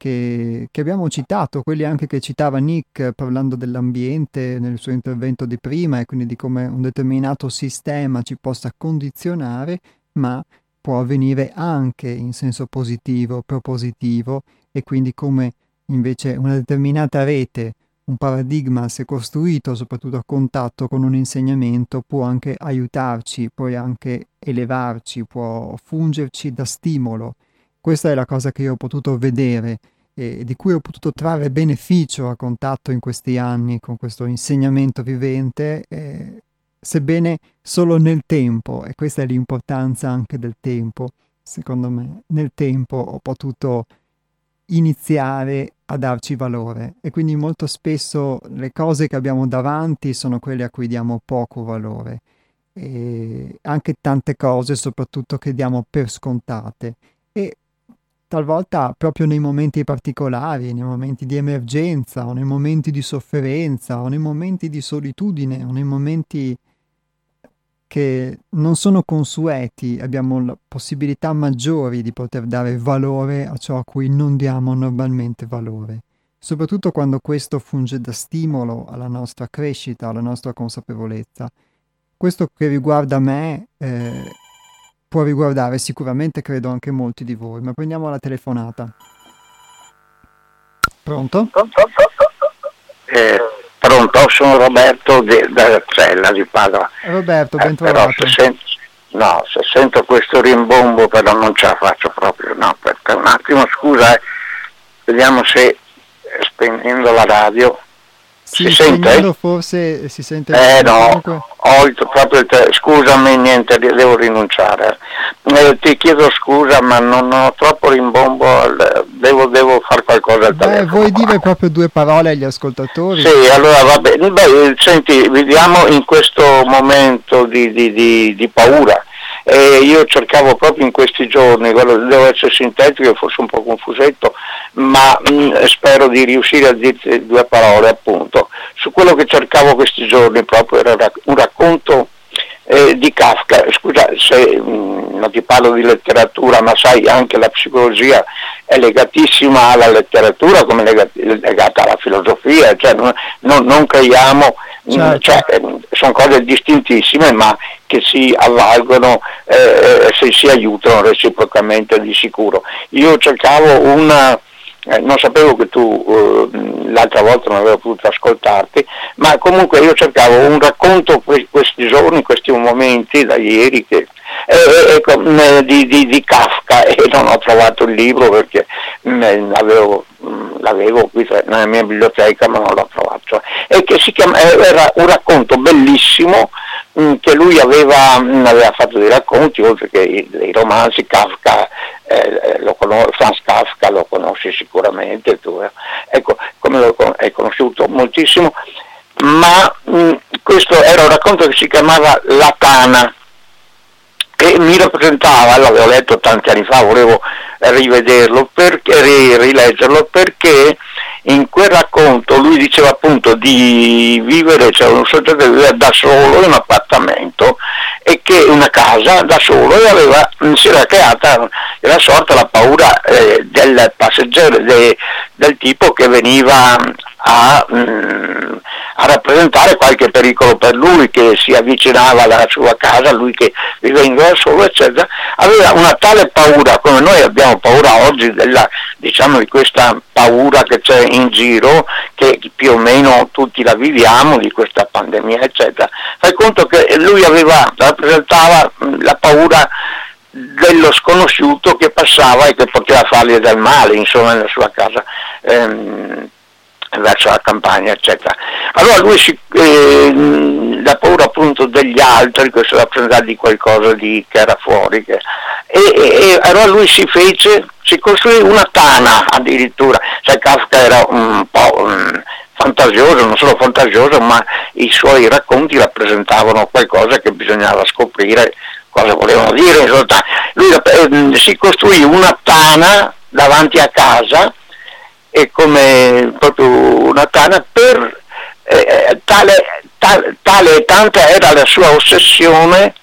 Speaker 1: che, che, abbiamo citato, quelli anche che citava Nick parlando dell'ambiente nel suo intervento di prima e quindi di come un determinato sistema ci possa condizionare, ma può avvenire anche in senso positivo, propositivo e quindi come invece una determinata rete un paradigma, se costruito soprattutto a contatto con un insegnamento, può anche aiutarci, può anche elevarci, può fungerci da stimolo. Questa è la cosa che io ho potuto vedere e di cui ho potuto trarre beneficio a contatto in questi anni con questo insegnamento vivente, eh, sebbene solo nel tempo, e questa è l'importanza anche del tempo, secondo me, nel tempo ho potuto iniziare a darci valore. E quindi molto spesso le cose che abbiamo davanti sono quelle a cui diamo poco valore e anche tante cose soprattutto che diamo per scontate talvolta proprio nei momenti particolari, nei momenti di emergenza o nei momenti di sofferenza o nei momenti di solitudine o nei momenti che non sono consueti, abbiamo possibilità maggiori di poter dare valore a ciò a cui non diamo normalmente valore, soprattutto quando questo funge da stimolo alla nostra crescita, alla nostra consapevolezza. Questo che riguarda me eh, può riguardare sicuramente, credo, anche molti di voi, ma prendiamo la telefonata. Pronto?
Speaker 4: Eh, Pronto, sono Roberto de, da Cella di Padova.
Speaker 1: Roberto, ben trovato.
Speaker 4: Eh, se sento, no, se sento questo rimbombo però non ce la faccio proprio, no, perché un attimo scusa, eh, vediamo se eh, spegnendo la radio
Speaker 1: si, si sente? forse si sente
Speaker 4: eh no. ho il, proprio il te- scusami niente devo rinunciare. Eh, ti chiedo scusa ma non ho troppo rimbombo devo, devo fare qualcosa al
Speaker 1: Beh, telefono. vuoi dire proprio due parole agli ascoltatori?
Speaker 4: sì allora va bene Beh, senti vediamo in questo momento di, di, di, di paura e io cercavo proprio in questi giorni, devo essere sintetico, forse un po' confusetto, ma mh, mm, spero di riuscire a dirti due parole appunto. Su quello che cercavo questi giorni proprio era un racconto eh, di Kafka. Scusa se mh, mm, non ti parlo di letteratura, ma sai anche la psicologia è legatissima alla letteratura come legata alla filosofia, cioè non, non, non creiamo, certo. cioè, sono cose distintissime ma che si avvalgono eh, se si aiutano reciprocamente di sicuro. Io cercavo una eh, non sapevo che tu eh, l'altra volta non avevo potuto ascoltarti, ma comunque io cercavo un racconto que- questi giorni, questi momenti da ieri che, eh, ecco, di, di, di, Kafka e non ho trovato il libro perché mh, l'avevo, mh, l'avevo, qui nella mia biblioteca ma non l'ho trovato. E che si chiama, era un racconto bellissimo mm, che lui aveva, mm, aveva, fatto dei racconti, oltre che dei romanzi, Kafka, eh, lo conos- Franz Kafka lo conosci sicuramente, tu, eh. ecco, come lo hai conosciuto moltissimo, ma mh, questo era un racconto che si chiamava La Tana e mi rappresentava, l'avevo letto tanti anni fa, volevo rivederlo, perché, rileggerlo perché in quel racconto lui diceva appunto di vivere, cioè un soggetto che da solo in un appartamento e che una casa da solo e aveva, si era creata, era sorta la paura eh, del passeggero, de, del tipo che veniva a, mh, mm, a, rappresentare qualche pericolo per lui che si avvicinava alla sua casa, lui che viveva da solo, eccetera, aveva una tale paura come noi abbiamo paura oggi della, diciamo, di questa paura che c'è in giro, che più o meno tutti la viviamo, di questa pandemia, eccetera. Fai conto che lui aveva, rappresentava mm, la paura dello sconosciuto che passava e che poteva fargli del male, insomma, nella sua casa. Ehm, verso la campagna, eccetera. Allora lui si, eh, la paura appunto degli altri, questo rappresentava di qualcosa di, che era fuori, che, e, e, allora lui si fece, si costruì una tana addirittura, cioè Kafka era un po' um, fantasioso, non solo fantasioso, ma i suoi racconti rappresentavano qualcosa che bisognava scoprire cosa volevano dire, in realtà lui eh, si costruì una tana davanti a casa e come proprio una tana per eh, tale, tale, tale e tanta era la sua ossessione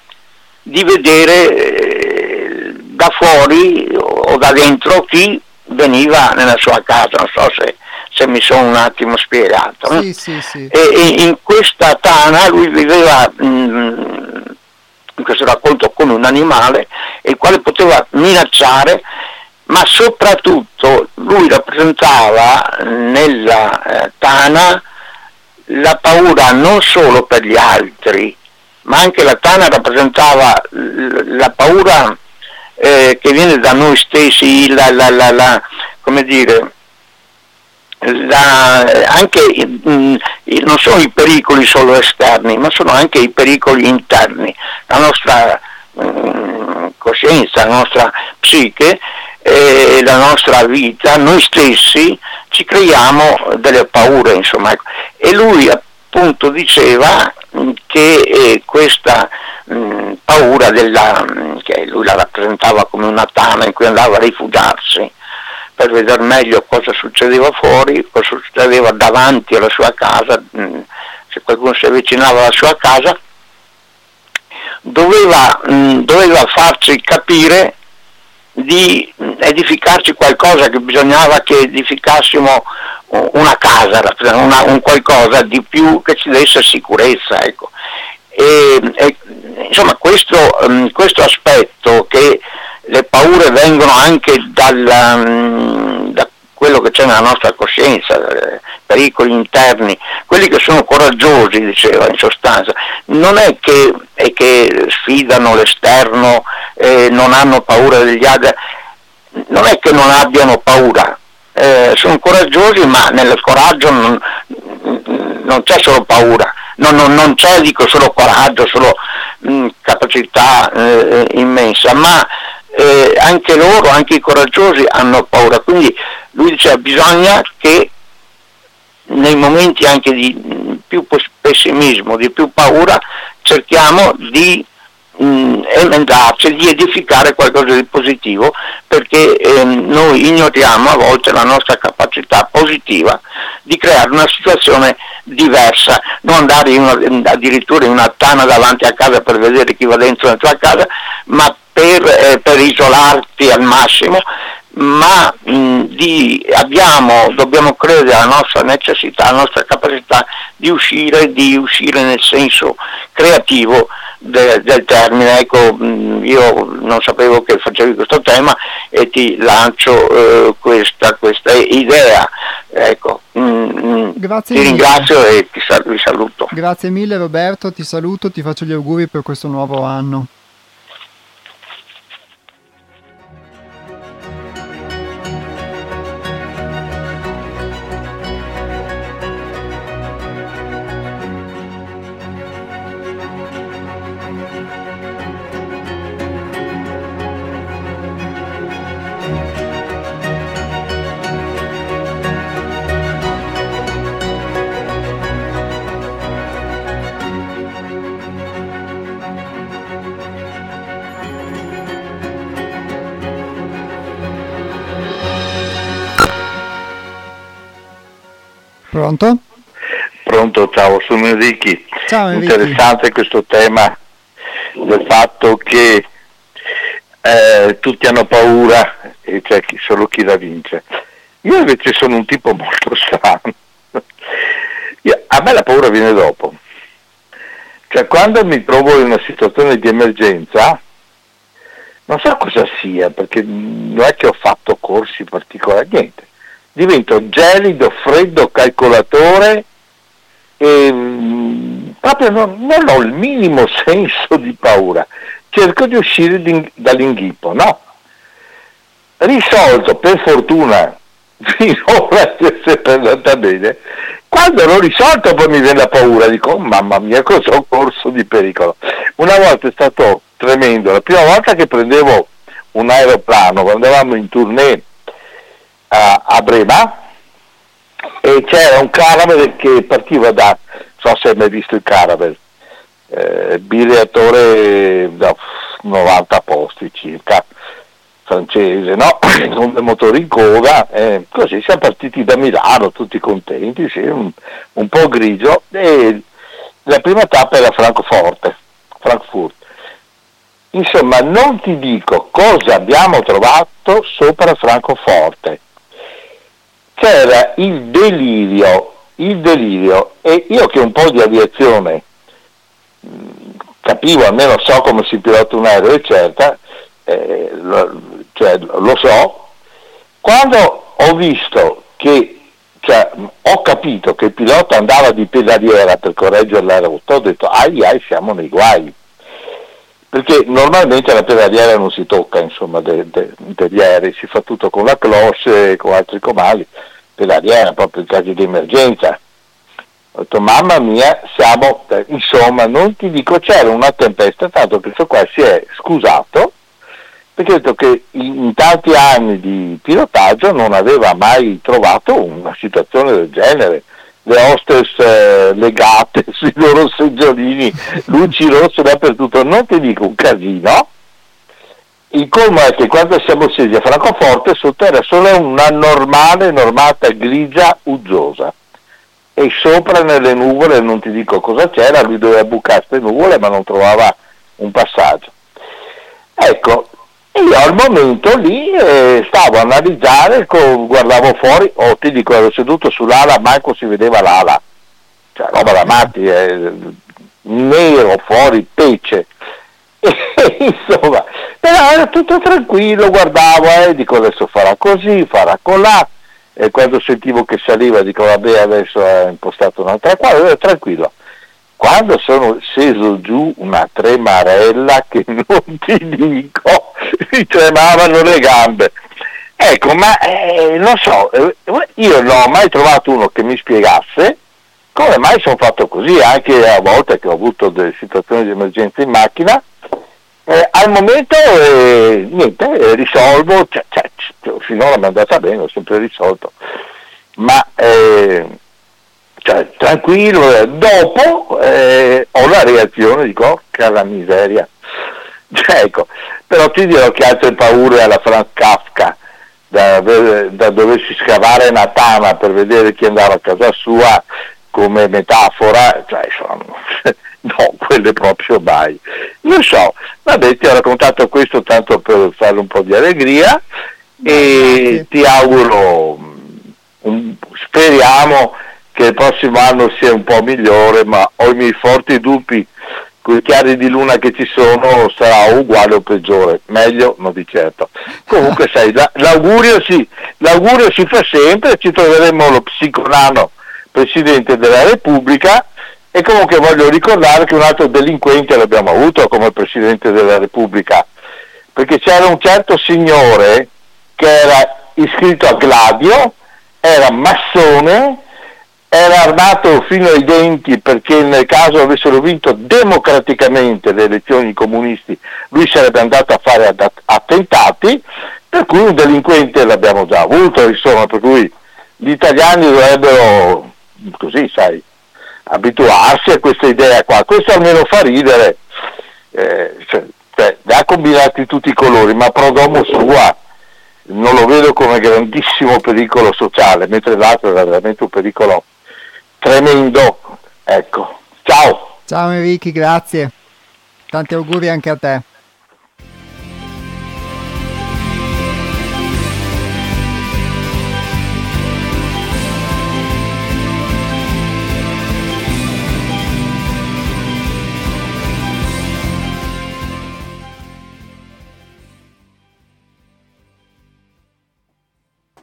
Speaker 4: di vedere eh, da fuori o da dentro chi veniva nella sua casa, non so se, se mi sono un attimo spiegato.
Speaker 1: Sì, sì, sì.
Speaker 4: E, e, in questa tana lui viveva mh, mm, in questo racconto come un animale il quale poteva minacciare ma soprattutto lui rappresentava nella eh, Tana la paura non solo per gli altri, ma anche la Tana rappresentava la paura eh, che viene da noi stessi, la, la, la, come dire, anche mh, mm, non sono i pericoli solo esterni, ma sono anche i pericoli interni. La nostra mh, mm, coscienza, la nostra psiche eh, la nostra vita, noi stessi ci creiamo delle paure, insomma. E lui appunto diceva mm, che eh, questa mh, mm, paura della, mm, che lui la rappresentava come una tana in cui andava a rifugiarsi per vedere meglio cosa succedeva fuori, cosa succedeva davanti alla sua casa, mh, se qualcuno si avvicinava alla sua casa, doveva, mh, doveva farci capire di edificarci qualcosa che bisognava che edificassimo una casa, una, un qualcosa di più che ci desse sicurezza. Ecco. E, e, insomma questo, um, questo, aspetto che le paure vengono anche dal, um, da quello che c'è nella nostra coscienza, eh, pericoli interni, quelli che sono coraggiosi, diceva in sostanza, non è che, è che sfidano l'esterno, eh, non hanno paura degli altri, non è che non abbiano paura, eh, sono coraggiosi ma nel coraggio non, non c'è solo paura, non, non, non, c'è dico solo coraggio, solo mh, capacità eh, immensa, ma eh, anche loro, anche i coraggiosi hanno paura, quindi lui diceva bisogna che nei momenti anche di più pessimismo, di più paura, cerchiamo di mh, emendarci, di edificare qualcosa di positivo, perché eh, noi ignoriamo a volte la nostra capacità positiva di creare una situazione diversa, non andare in una, addirittura in una tana davanti a casa per vedere chi va dentro la tua casa, ma per, eh, per isolarti al massimo, ma mh, di, abbiamo, dobbiamo credere alla nostra necessità, alla nostra capacità di uscire, di uscire nel senso creativo de, del termine. Ecco, mh, io non sapevo che facevi questo tema e ti lancio eh, questa, questa, idea. Ecco, mh, ti mille. ringrazio e ti, vi saluto.
Speaker 1: Grazie mille Roberto, ti saluto, ti faccio gli auguri per questo nuovo anno.
Speaker 5: Sono Enrichi.
Speaker 1: Ciao Enrico.
Speaker 5: Interessante questo tema del fatto che eh, tutti hanno paura e c'è chi, solo chi la vince. Io invece sono un tipo molto strano. Io, a me la paura viene dopo. Cioè quando mi trovo in una situazione di emergenza, non so cosa sia, perché non è che ho fatto corsi particolari, niente. Divento gelido, freddo, calcolatore e mm, proprio non, non ho il minimo senso di paura. Cerco di uscire di, dall'inghippo, no? Risolto, per fortuna, finora è sempre andata bene. Quando l'ho risolto poi mi viene la paura, dico mamma mia cosa ho corso di pericolo. Una volta è stato tremendo, la prima volta che prendevo un aeroplano, quando eravamo in tournée a, a Brema, e c'era un caravel che partiva da, non so se hai mai visto il caravel, eh, da 90 posti circa, francese, no? con dei motori in coda, eh, così siamo partiti da Milano tutti contenti, sì, un, un, po' grigio, e la prima tappa era Francoforte, Frankfurt. Insomma, non ti dico cosa abbiamo trovato sopra Francoforte. C'era il delirio, il delirio, e io che un po' di aviazione capivo, almeno so come si pilota un aereo, eccetera, eh, lo, cioè, lo so, quando ho visto che cioè, ho capito che il pilota andava di pedaliera per correggere la rotta, ho detto ai ai siamo nei guai. Perché normalmente la pedaliera non si tocca insomma, de, de, degli aerei, si fa tutto con la cloche e con altri comandi, pedaliera proprio in caso di emergenza. Ho detto mamma mia, siamo, insomma non ti dico c'era una tempesta, tanto questo qua si è scusato perché ho detto che in tanti anni di pilotaggio non aveva mai trovato una situazione del genere. Le hostess eh, legate sui loro seggiolini, luci rosse dappertutto, non ti dico un casino. Il colmo è che quando siamo scesi a Francoforte sotto era solo una normale, normata grigia uggiosa e sopra nelle nuvole non ti dico cosa c'era, lui doveva bucare queste nuvole ma non trovava un passaggio. Ecco, e io al momento lì eh, stavo a analizzare, guardavo fuori, o oh, ti dico ero seduto sull'ala, manco si vedeva l'ala, cioè roba da matti, eh, nero fuori, pece. E, insomma, però era tutto tranquillo, guardavo eh, dico adesso farà così, farà colà, e quando sentivo che saliva dico vabbè adesso è impostato un'altra quadra, ero tranquillo quando sono sceso giù una tremarella che non ti dico, mi tremavano le gambe. Ecco, ma eh, non so, eh, io non ho mai trovato uno che mi spiegasse come mai sono fatto così, anche a volte che ho avuto delle situazioni di emergenza in macchina. Eh, al momento eh, niente, eh, risolvo, cioè, cioè, finora mi è andata bene, ho sempre risolto, ma eh, cioè, tranquillo, eh, dopo eh, ho la reazione, dico, oh, la miseria. Cioè, ecco, però ti dirò che altre paure alla Franz Kafka, da, da doversi scavare una tana per vedere chi andava a casa sua come metafora, cioè sono, no, quelle proprio mai. Non so, vabbè ti ho raccontato questo tanto per fare un po' di allegria e ti auguro, un, speriamo che il prossimo anno sia un po' migliore, ma ho i miei forti dubbi con i chiari di luna che ci sono sarà uguale o peggiore, meglio non di certo. Comunque sai, la, l'augurio, si, l'augurio si fa sempre, ci troveremo lo psiconano Presidente della Repubblica e comunque voglio ricordare che un altro delinquente l'abbiamo avuto come Presidente della Repubblica, perché c'era un certo signore che era iscritto a Gladio, era massone, era armato fino ai denti perché nel caso avessero vinto democraticamente le elezioni comunisti lui sarebbe andato a fare attentati, per cui un delinquente l'abbiamo già avuto, insomma, per cui gli italiani dovrebbero, così sai, abituarsi a questa idea qua, questo almeno fa ridere, eh, cioè, cioè, ha combinati tutti i colori, ma pro domo sua non lo vedo come grandissimo pericolo sociale, mentre l'altro era veramente un pericolo tremendo. Ecco, ciao.
Speaker 1: Ciao Enrico, grazie. Tanti auguri anche a te.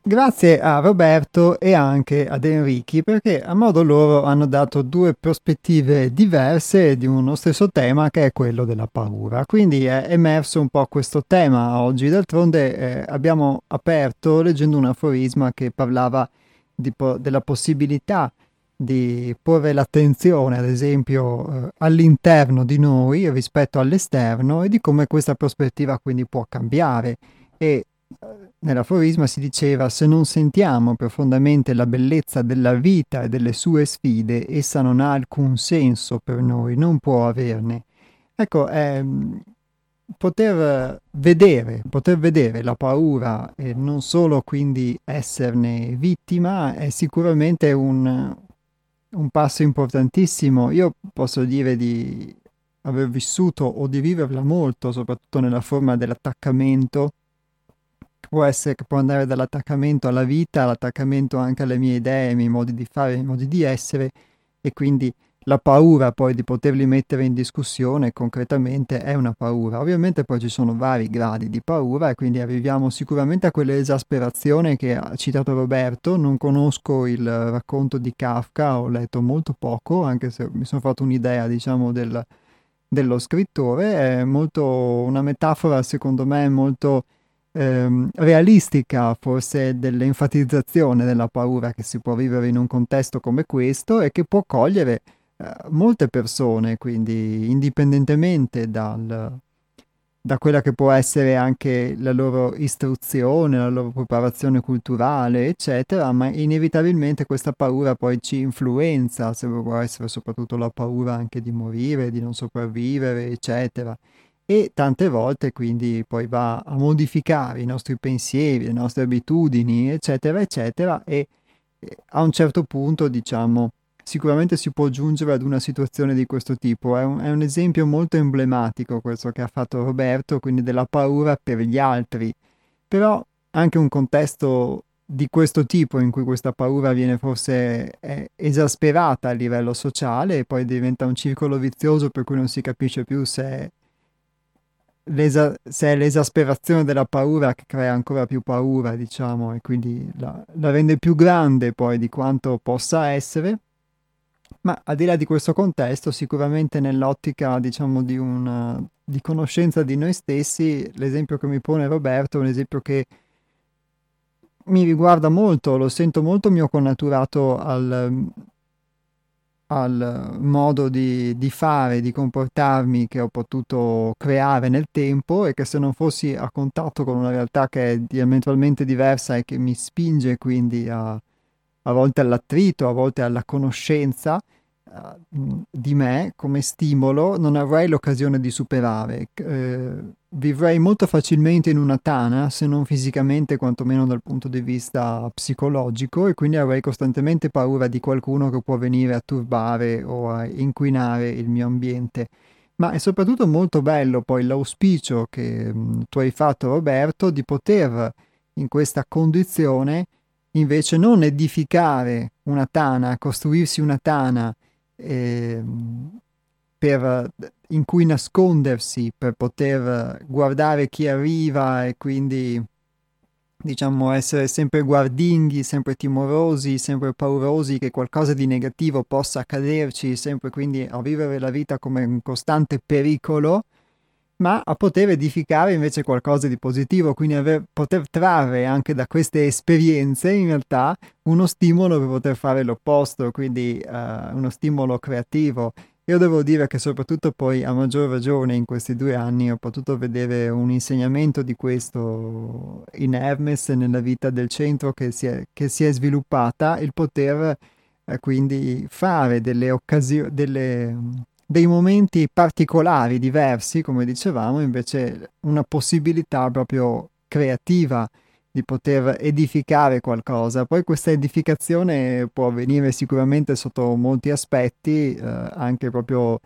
Speaker 1: Grazie a Roberto e anche ad Enrichi perché a modo loro hanno dato due prospettive diverse di uno stesso tema che è quello della paura. Quindi è emerso un po' questo tema oggi. D'altronde eh, abbiamo aperto leggendo un aforisma che parlava po- della possibilità di porre l'attenzione, ad esempio, eh, all'interno di noi rispetto all'esterno e di come questa prospettiva quindi può cambiare. E Nell'aforisma si diceva se non sentiamo profondamente la bellezza della vita e delle sue sfide, essa non ha alcun senso per noi, non può averne. Ecco, ehm, poter vedere, poter vedere la paura e non solo quindi esserne vittima è sicuramente un, un passo importantissimo. Io posso dire di aver vissuto o di viverla molto, soprattutto nella forma dell'attaccamento può, essere, può andare dall'attaccamento alla vita, all'attaccamento anche alle mie idee, ai miei modi di fare, ai miei modi di essere e quindi la paura poi di poterli mettere in discussione concretamente è una paura. Ovviamente poi ci sono vari gradi di paura e quindi arriviamo sicuramente a quell'esasperazione che ha citato Roberto. Non conosco il racconto di Kafka, ho letto molto poco, anche se mi sono fatto un'idea, diciamo, del, dello scrittore. È molto una metafora, secondo me, molto ehm, realistica forse dell'enfatizzazione della paura che si può vivere in un contesto come questo e che può cogliere eh, molte persone, quindi indipendentemente dal, da quella che può essere anche la loro istruzione, la loro preparazione culturale, eccetera, ma inevitabilmente questa paura poi ci influenza, se può essere soprattutto la paura anche di morire, di non sopravvivere, eccetera e tante volte quindi poi va a modificare i nostri pensieri, le nostre abitudini, eccetera, eccetera, e a un certo punto, diciamo, sicuramente si può giungere ad una situazione di questo tipo. È un, è un esempio molto emblematico questo che ha fatto Roberto, quindi della paura per gli altri, però anche un contesto di questo tipo in cui questa paura viene forse esasperata a livello sociale e poi diventa un circolo vizioso per cui non si capisce più se l'esa- se è l'esasperazione della paura che crea ancora più paura, diciamo, e quindi la, la rende più grande poi di quanto possa essere. Ma al di là di questo contesto, sicuramente nell'ottica, diciamo, di, una, di conoscenza di noi stessi, l'esempio che mi pone Roberto è un esempio che mi riguarda molto, lo sento molto mio connaturato al, al modo di, di, fare, di comportarmi che ho potuto creare nel tempo e che se non fossi a contatto con una realtà che è diametralmente diversa e che mi spinge quindi a, a volte all'attrito, a volte alla conoscenza, uh, di me come stimolo non avrei l'occasione di superare. Uh, vivrei molto facilmente in una tana, se non fisicamente, quantomeno dal punto di vista psicologico, e quindi avrei costantemente paura di qualcuno che può venire a turbare o a inquinare il mio ambiente. Ma è soprattutto molto bello poi l'auspicio che mh, tu hai fatto, Roberto, di poter in questa condizione invece non edificare una tana, costruirsi una tana eh, per, in cui nascondersi per poter guardare chi arriva e quindi diciamo essere sempre guardinghi, sempre timorosi, sempre paurosi che qualcosa di negativo possa accaderci, sempre quindi a vivere la vita come un costante pericolo, ma a poter edificare invece qualcosa di positivo, quindi aver, poter trarre anche da queste esperienze in realtà uno stimolo per poter fare l'opposto, quindi uh, uno stimolo creativo. Io devo dire che soprattutto poi a maggior ragione in questi due anni ho potuto vedere un insegnamento di questo in Hermes nella vita del centro che si è, che si è sviluppata, il poter eh, quindi fare delle occasioni, dei momenti particolari, diversi, come dicevamo, invece una possibilità proprio creativa di poter edificare qualcosa. Poi questa edificazione può avvenire sicuramente sotto molti aspetti, eh, anche proprio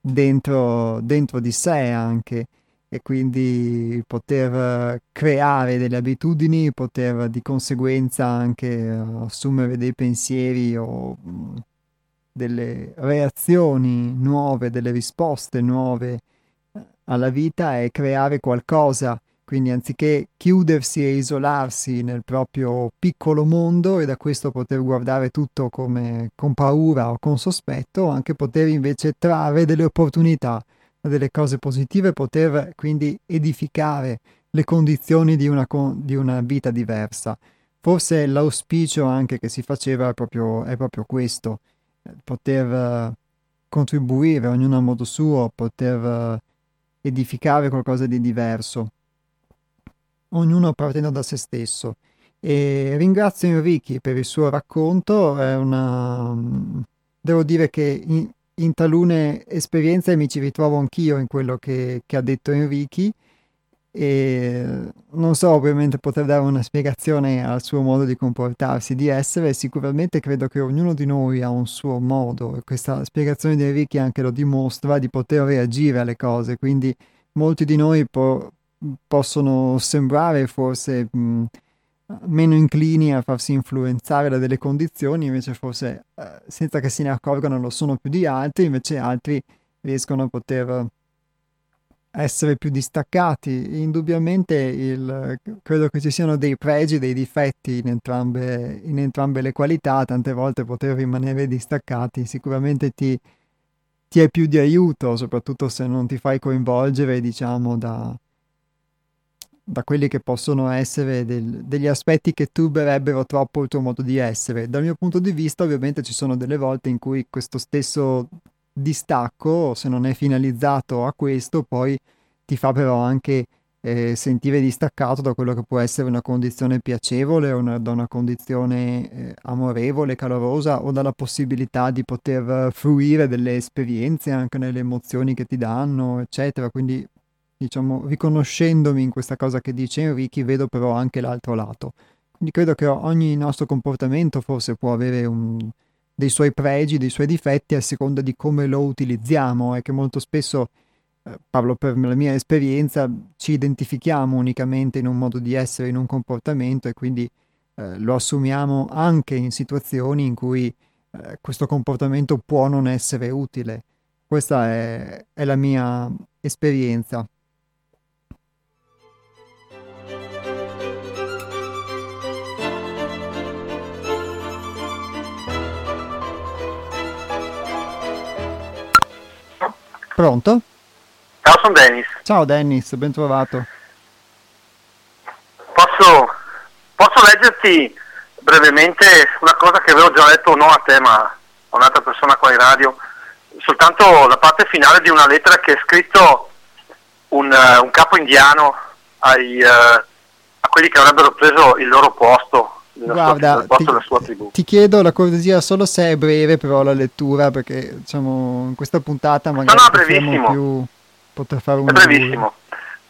Speaker 1: dentro, dentro di sé anche e quindi poter creare delle abitudini, poter di conseguenza anche assumere dei pensieri o delle reazioni nuove, delle risposte nuove alla vita e creare qualcosa quindi anziché chiudersi e isolarsi nel proprio piccolo mondo e da questo poter guardare tutto come con paura o con sospetto, anche poter invece trarre delle opportunità, delle cose positive, poter quindi edificare le condizioni di una, di una vita diversa. Forse l'auspicio anche che si faceva è proprio, è proprio questo, poter contribuire ognuno a modo suo, poter edificare qualcosa di diverso ognuno partendo da se stesso. E ringrazio Enrichi per il suo racconto, una... devo dire che in, in talune esperienze mi ci ritrovo anch'io in quello che, che ha detto Enrichi. E non so ovviamente poter dare una spiegazione al suo modo di comportarsi, di essere, sicuramente credo che ognuno di noi ha un suo modo e questa spiegazione di Enrichi anche lo dimostra di poter reagire alle cose, quindi molti di noi po- possono sembrare forse mh, meno inclini a farsi influenzare da delle condizioni, invece forse eh, senza che se ne accorgano lo sono più di altri, invece altri riescono a poter essere più distaccati. Indubbiamente il, credo che ci siano dei pregi dei difetti in entrambe, in entrambe, le qualità, tante volte poter rimanere distaccati sicuramente ti, ti è più di aiuto, soprattutto se non ti fai coinvolgere, diciamo, da, da quelli che possono essere del, degli aspetti che turberebbero troppo il tuo modo di essere. Dal mio punto di vista, ovviamente, ci sono delle volte in cui questo stesso distacco, se non è finalizzato a questo, poi ti fa però anche eh, sentire distaccato da quello che può essere una condizione piacevole, una, da una condizione eh, amorevole, calorosa o dalla possibilità di poter fruire delle esperienze anche nelle emozioni che ti danno, eccetera. Quindi diciamo, riconoscendomi in questa cosa che dice Enrichi, vedo però anche l'altro lato. Quindi credo che ogni nostro comportamento forse può avere un, dei suoi pregi, dei suoi difetti a seconda di come lo utilizziamo e che molto spesso, eh, parlo per la mia esperienza, ci identifichiamo unicamente in un modo di essere, in un comportamento e quindi eh, lo assumiamo anche in situazioni in cui eh, questo comportamento può non essere utile. Questa è, è la mia esperienza. Pronto?
Speaker 6: Ciao, sono Dennis.
Speaker 1: Ciao Dennis, ben trovato.
Speaker 6: Posso, posso leggerti brevemente una cosa che avevo già letto non a te ma a un'altra persona qua in radio, soltanto la parte finale di una lettera che ha scritto un, uh, un capo indiano ai, uh, a quelli che avrebbero preso il loro posto
Speaker 1: Guarda, ti, ti, chiedo la cortesia solo se è breve però la lettura perché diciamo in questa puntata magari
Speaker 6: no, no, brevissimo.
Speaker 1: più poter fare un
Speaker 6: è brevissimo.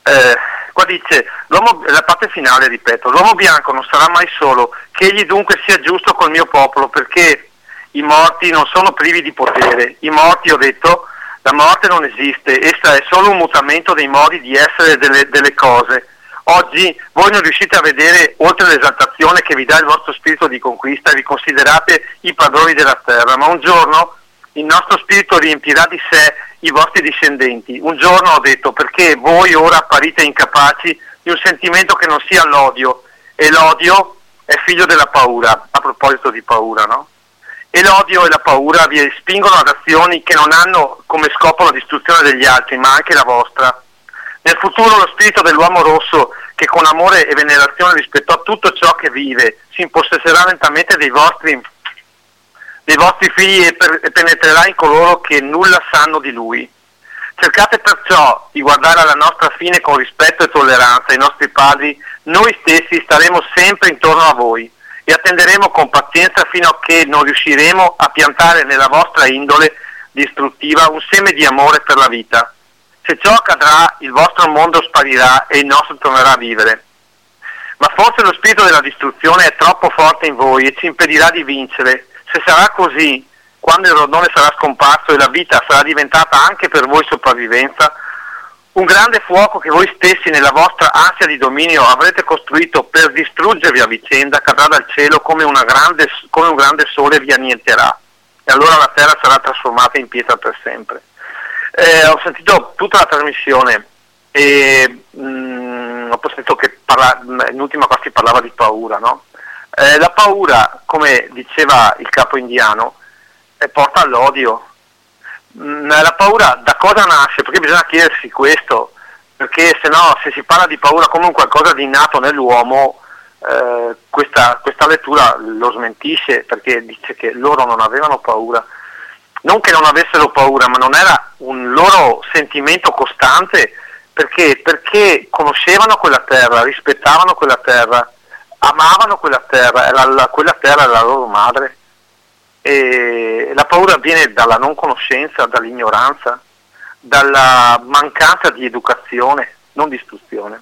Speaker 6: eh, qua dice la parte finale ripeto l'uomo bianco non sarà mai solo che egli dunque sia giusto col mio popolo perché i morti non sono privi di potere. I morti ho detto la morte non esiste essa è solo un mutamento dei modi di essere delle, delle cose Oggi voi non riuscite a vedere, oltre l'esaltazione che vi dà il vostro spirito di conquista, vi considerate i padroni della terra, ma un giorno il nostro spirito riempirà di sé i vostri discendenti. Un giorno ho detto perché voi ora apparite incapaci di un sentimento che non sia l'odio e l'odio è figlio della paura, a proposito di paura, no? E l'odio e la paura vi spingono ad azioni che non hanno come scopo la distruzione degli altri, ma anche la vostra. Nel futuro lo spirito dell'uomo rosso, che con amore e venerazione rispetto a tutto ciò che vive, si impossesserà lentamente dei vostri, dei vostri figli e, per, e penetrerà in coloro che nulla sanno di lui. Cercate perciò di guardare alla nostra fine con rispetto e tolleranza, i nostri padri, noi stessi staremo sempre intorno a voi e attenderemo con pazienza fino a che non riusciremo a piantare nella vostra indole distruttiva un seme di amore per la vita. Se ciò accadrà, il vostro mondo sparirà e il nostro tornerà a vivere. ma forse lo spirito della distruzione è troppo forte in voi e ci impedirà di vincere. Se sarà così, quando il rondone sarà scomparso e la vita sarà diventata anche per voi sopravvivenza, un grande fuoco che voi stessi nella vostra ansia di dominio avrete costruito per distruggervi a vicenda cadrà dal cielo come, grande, come un grande sole vi annienterà. E allora la terra sarà trasformata in pietra per sempre. Eh, ho sentito tutta la trasmissione e mh, mm, ho sentito che parla, in ultima parte si parlava di paura. No? Eh, la paura, come diceva il capo indiano, eh, porta all'odio. Mh, mm, la paura da cosa nasce? Perché bisogna chiedersi questo, perché se no se si parla di paura come un qualcosa di innato nell'uomo, eh, questa, questa lettura lo smentisce perché dice che loro non avevano paura non che non avessero paura, ma non era un loro sentimento costante perché, perché conoscevano quella terra, rispettavano quella terra, amavano quella terra, la, la, quella terra era la loro madre. E la paura viene dalla non conoscenza, dall'ignoranza, dalla mancanza di educazione, non di istruzione,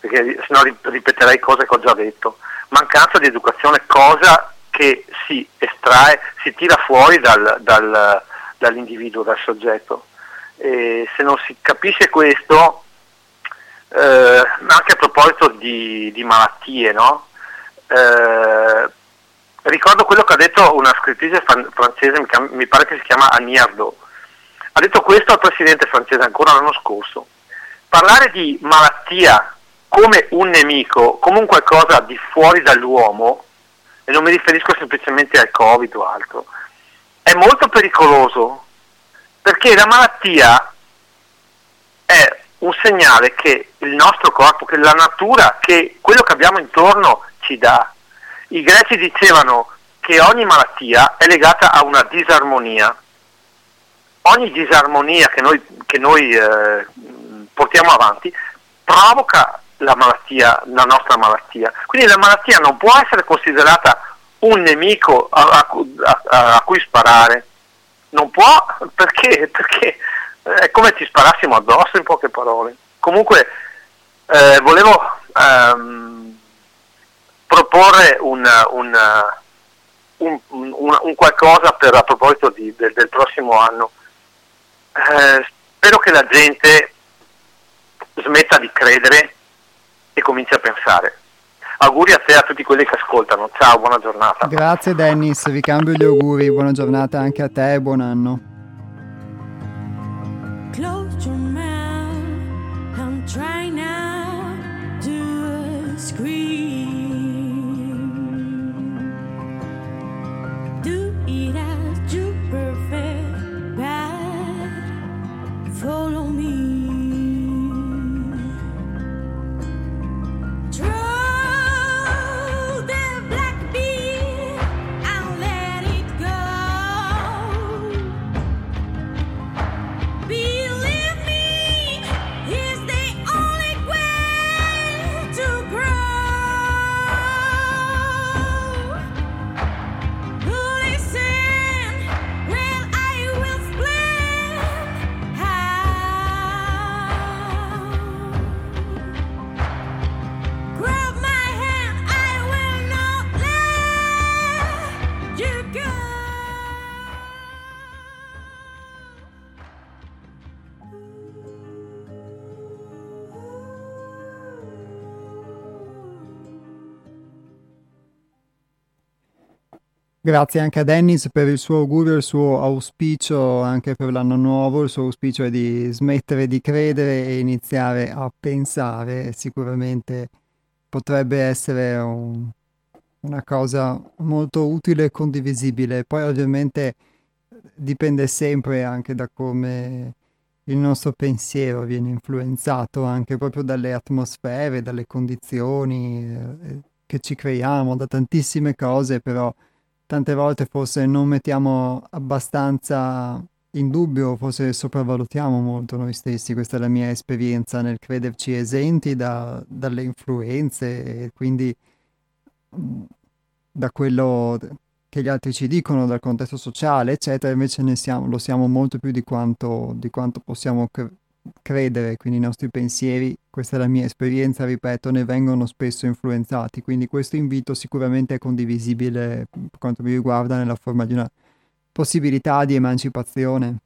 Speaker 6: perché se no ripeterei cose che ho già detto. Mancanza di educazione, cosa che si estrae, si tira fuori dal, dal, dall'individuo, dal soggetto. E se non si capisce questo, eh, anche a proposito di, di malattie, no? eh, ricordo quello che ha detto una scrittrice francese, mi pare che si chiama Agnardo, ha detto questo al presidente francese ancora l'anno scorso. Parlare di malattia come un nemico, come un qualcosa di fuori dall'uomo, e non mi riferisco semplicemente al Covid o altro, è molto pericoloso perché la malattia è un segnale che il nostro corpo, che la natura, che quello che abbiamo intorno ci dà. I greci dicevano che ogni malattia è legata a una disarmonia. Ogni disarmonia che noi, che noi eh, portiamo avanti provoca la malattia, la nostra malattia. Quindi la malattia non può essere considerata un nemico a, a, a, cui sparare. Non può perché, perché è come ci sparassimo addosso in poche parole. Comunque eh, volevo ehm, proporre un, un, un, un, qualcosa per, a proposito di, del, del, prossimo anno. Eh, spero che la gente smetta di credere e cominci a pensare. Auguri a te e a tutti quelli che ascoltano. Ciao, buona giornata.
Speaker 1: Grazie Dennis, vi cambio gli auguri, buona giornata anche a te e buon anno. Close Grazie anche a Dennis per il suo augurio, il suo auspicio anche per l'anno nuovo. Il suo auspicio è di smettere di credere e iniziare a pensare. Sicuramente potrebbe essere un, una cosa molto utile e condivisibile. Poi ovviamente dipende sempre anche da come il nostro pensiero viene influenzato anche proprio dalle atmosfere, dalle condizioni eh, che ci creiamo, da tantissime cose, però tante volte forse non mettiamo abbastanza in dubbio, forse sopravvalutiamo molto noi stessi, questa è la mia esperienza nel crederci esenti da, dalle influenze e quindi mm, da quello che gli altri ci dicono, dal contesto sociale, eccetera, invece siamo, lo siamo molto più di quanto, di quanto possiamo cre- credere, quindi i nostri pensieri, questa è la mia esperienza, ripeto, ne vengono spesso influenzati, quindi questo invito sicuramente è condivisibile per quanto mi riguarda nella forma di una possibilità di emancipazione.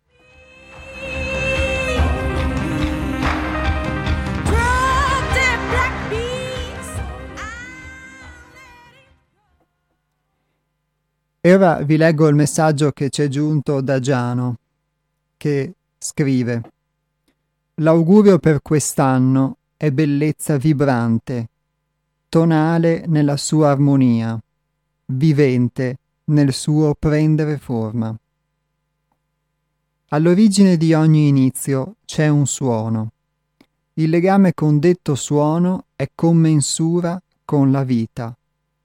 Speaker 1: E ora vi leggo il messaggio che ci è giunto da Giano, che scrive L'augurio per quest'anno è bellezza vibrante, tonale nella sua armonia, vivente nel suo prendere forma. All'origine di ogni inizio c'è un suono. Il legame con detto suono è commensura con la vita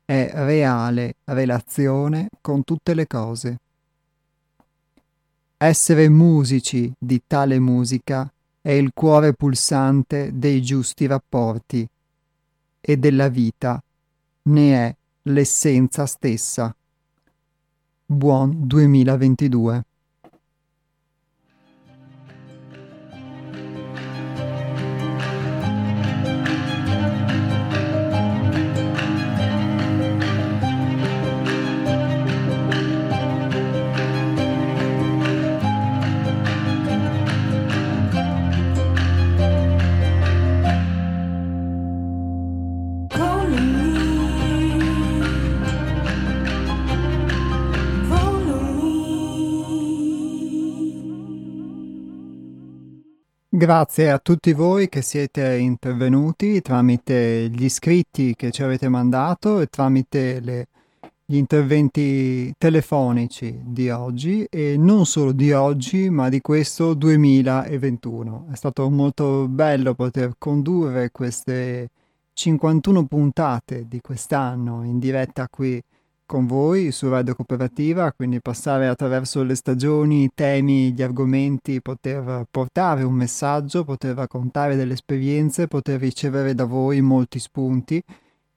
Speaker 1: è reale relazione con tutte le cose. Essere musici di tale musica è il cuore pulsante dei giusti rapporti e della vita ne è l'essenza stessa. Buon 2022. Grazie a tutti voi che siete intervenuti tramite gli iscritti che ci avete mandato e tramite le, gli interventi telefonici di oggi e non solo di oggi ma di questo 2021. È stato molto bello poter condurre queste 51 puntate di quest'anno in diretta qui con voi su Radio Cooperativa, quindi passare attraverso le stagioni, i temi, gli argomenti, poter portare un messaggio, poter raccontare delle esperienze, poter ricevere da voi molti spunti.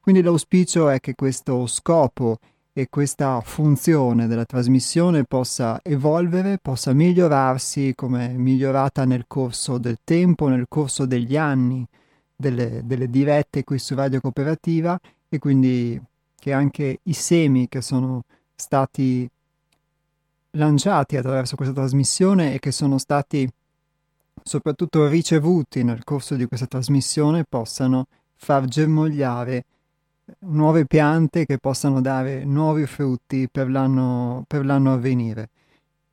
Speaker 1: Quindi l'auspicio è che questo scopo e questa funzione della trasmissione possa evolvere, possa migliorarsi come migliorata nel corso del tempo, nel corso degli anni delle, delle dirette qui su Radio Cooperativa e quindi che anche i semi che sono stati lanciati attraverso questa trasmissione e che sono stati soprattutto ricevuti nel corso di questa trasmissione possano far germogliare nuove piante che possano dare nuovi frutti per l'anno, per l'anno a venire.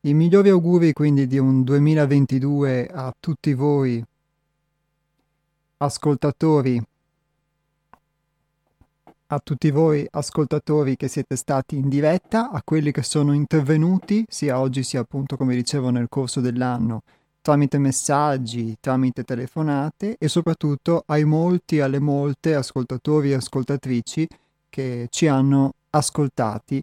Speaker 1: I migliori auguri quindi di un 2022 a tutti voi ascoltatori a tutti voi ascoltatori che siete stati in diretta, a quelli che sono intervenuti, sia oggi sia appunto come dicevo nel corso dell'anno, tramite messaggi, tramite telefonate e soprattutto ai molti, alle molte ascoltatori e ascoltatrici che ci hanno ascoltati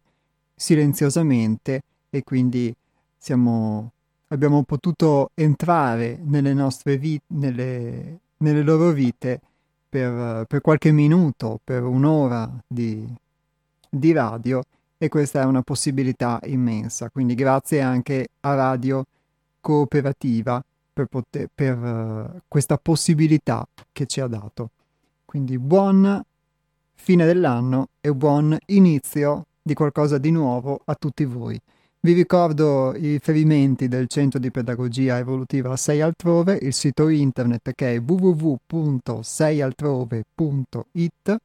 Speaker 1: silenziosamente e quindi siamo, abbiamo potuto entrare nelle nostre vite, nelle, nelle loro vite per, per qualche minuto, per un'ora di, di radio e questa è una possibilità immensa. Quindi grazie anche a Radio Cooperativa per, poter, per uh, questa possibilità che ci ha dato. Quindi buon fine dell'anno e buon inizio di qualcosa di nuovo a tutti voi. Vi ricordo i riferimenti del Centro di Pedagogia Evolutiva 6 Altrove, il sito internet che è www.seialtrove.it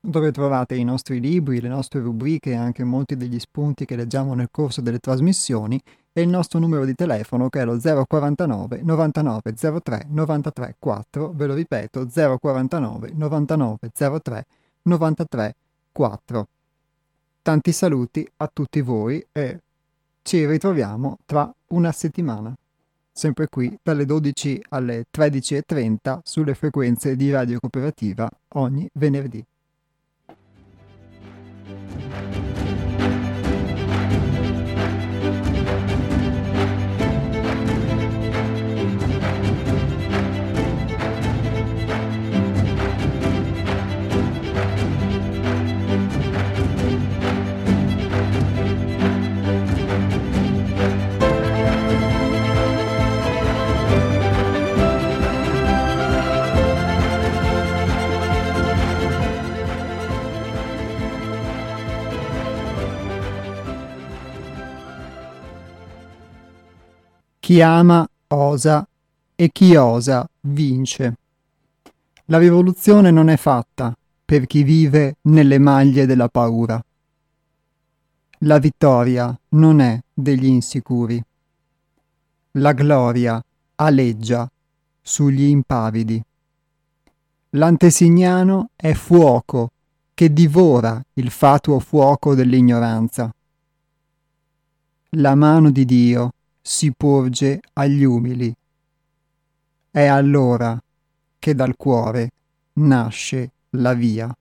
Speaker 1: dove trovate i nostri libri, le nostre rubriche e anche molti degli spunti che leggiamo nel corso delle trasmissioni e il nostro numero di telefono che è lo 049 99 03 93 4, ve lo ripeto 049 99 03 93 4. Tanti saluti a tutti voi e ci ritroviamo tra una settimana, sempre qui dalle 12 alle 13.30 sulle frequenze di Radio Cooperativa ogni venerdì. Chi ama osa e chi osa vince. La rivoluzione non è fatta per chi vive nelle maglie della paura. La vittoria non è degli insicuri. La gloria aleggia sugli impavidi. L'antesignano è fuoco che divora il fatuo fuoco dell'ignoranza. La mano di Dio si porge agli umili. È allora che dal cuore nasce la via.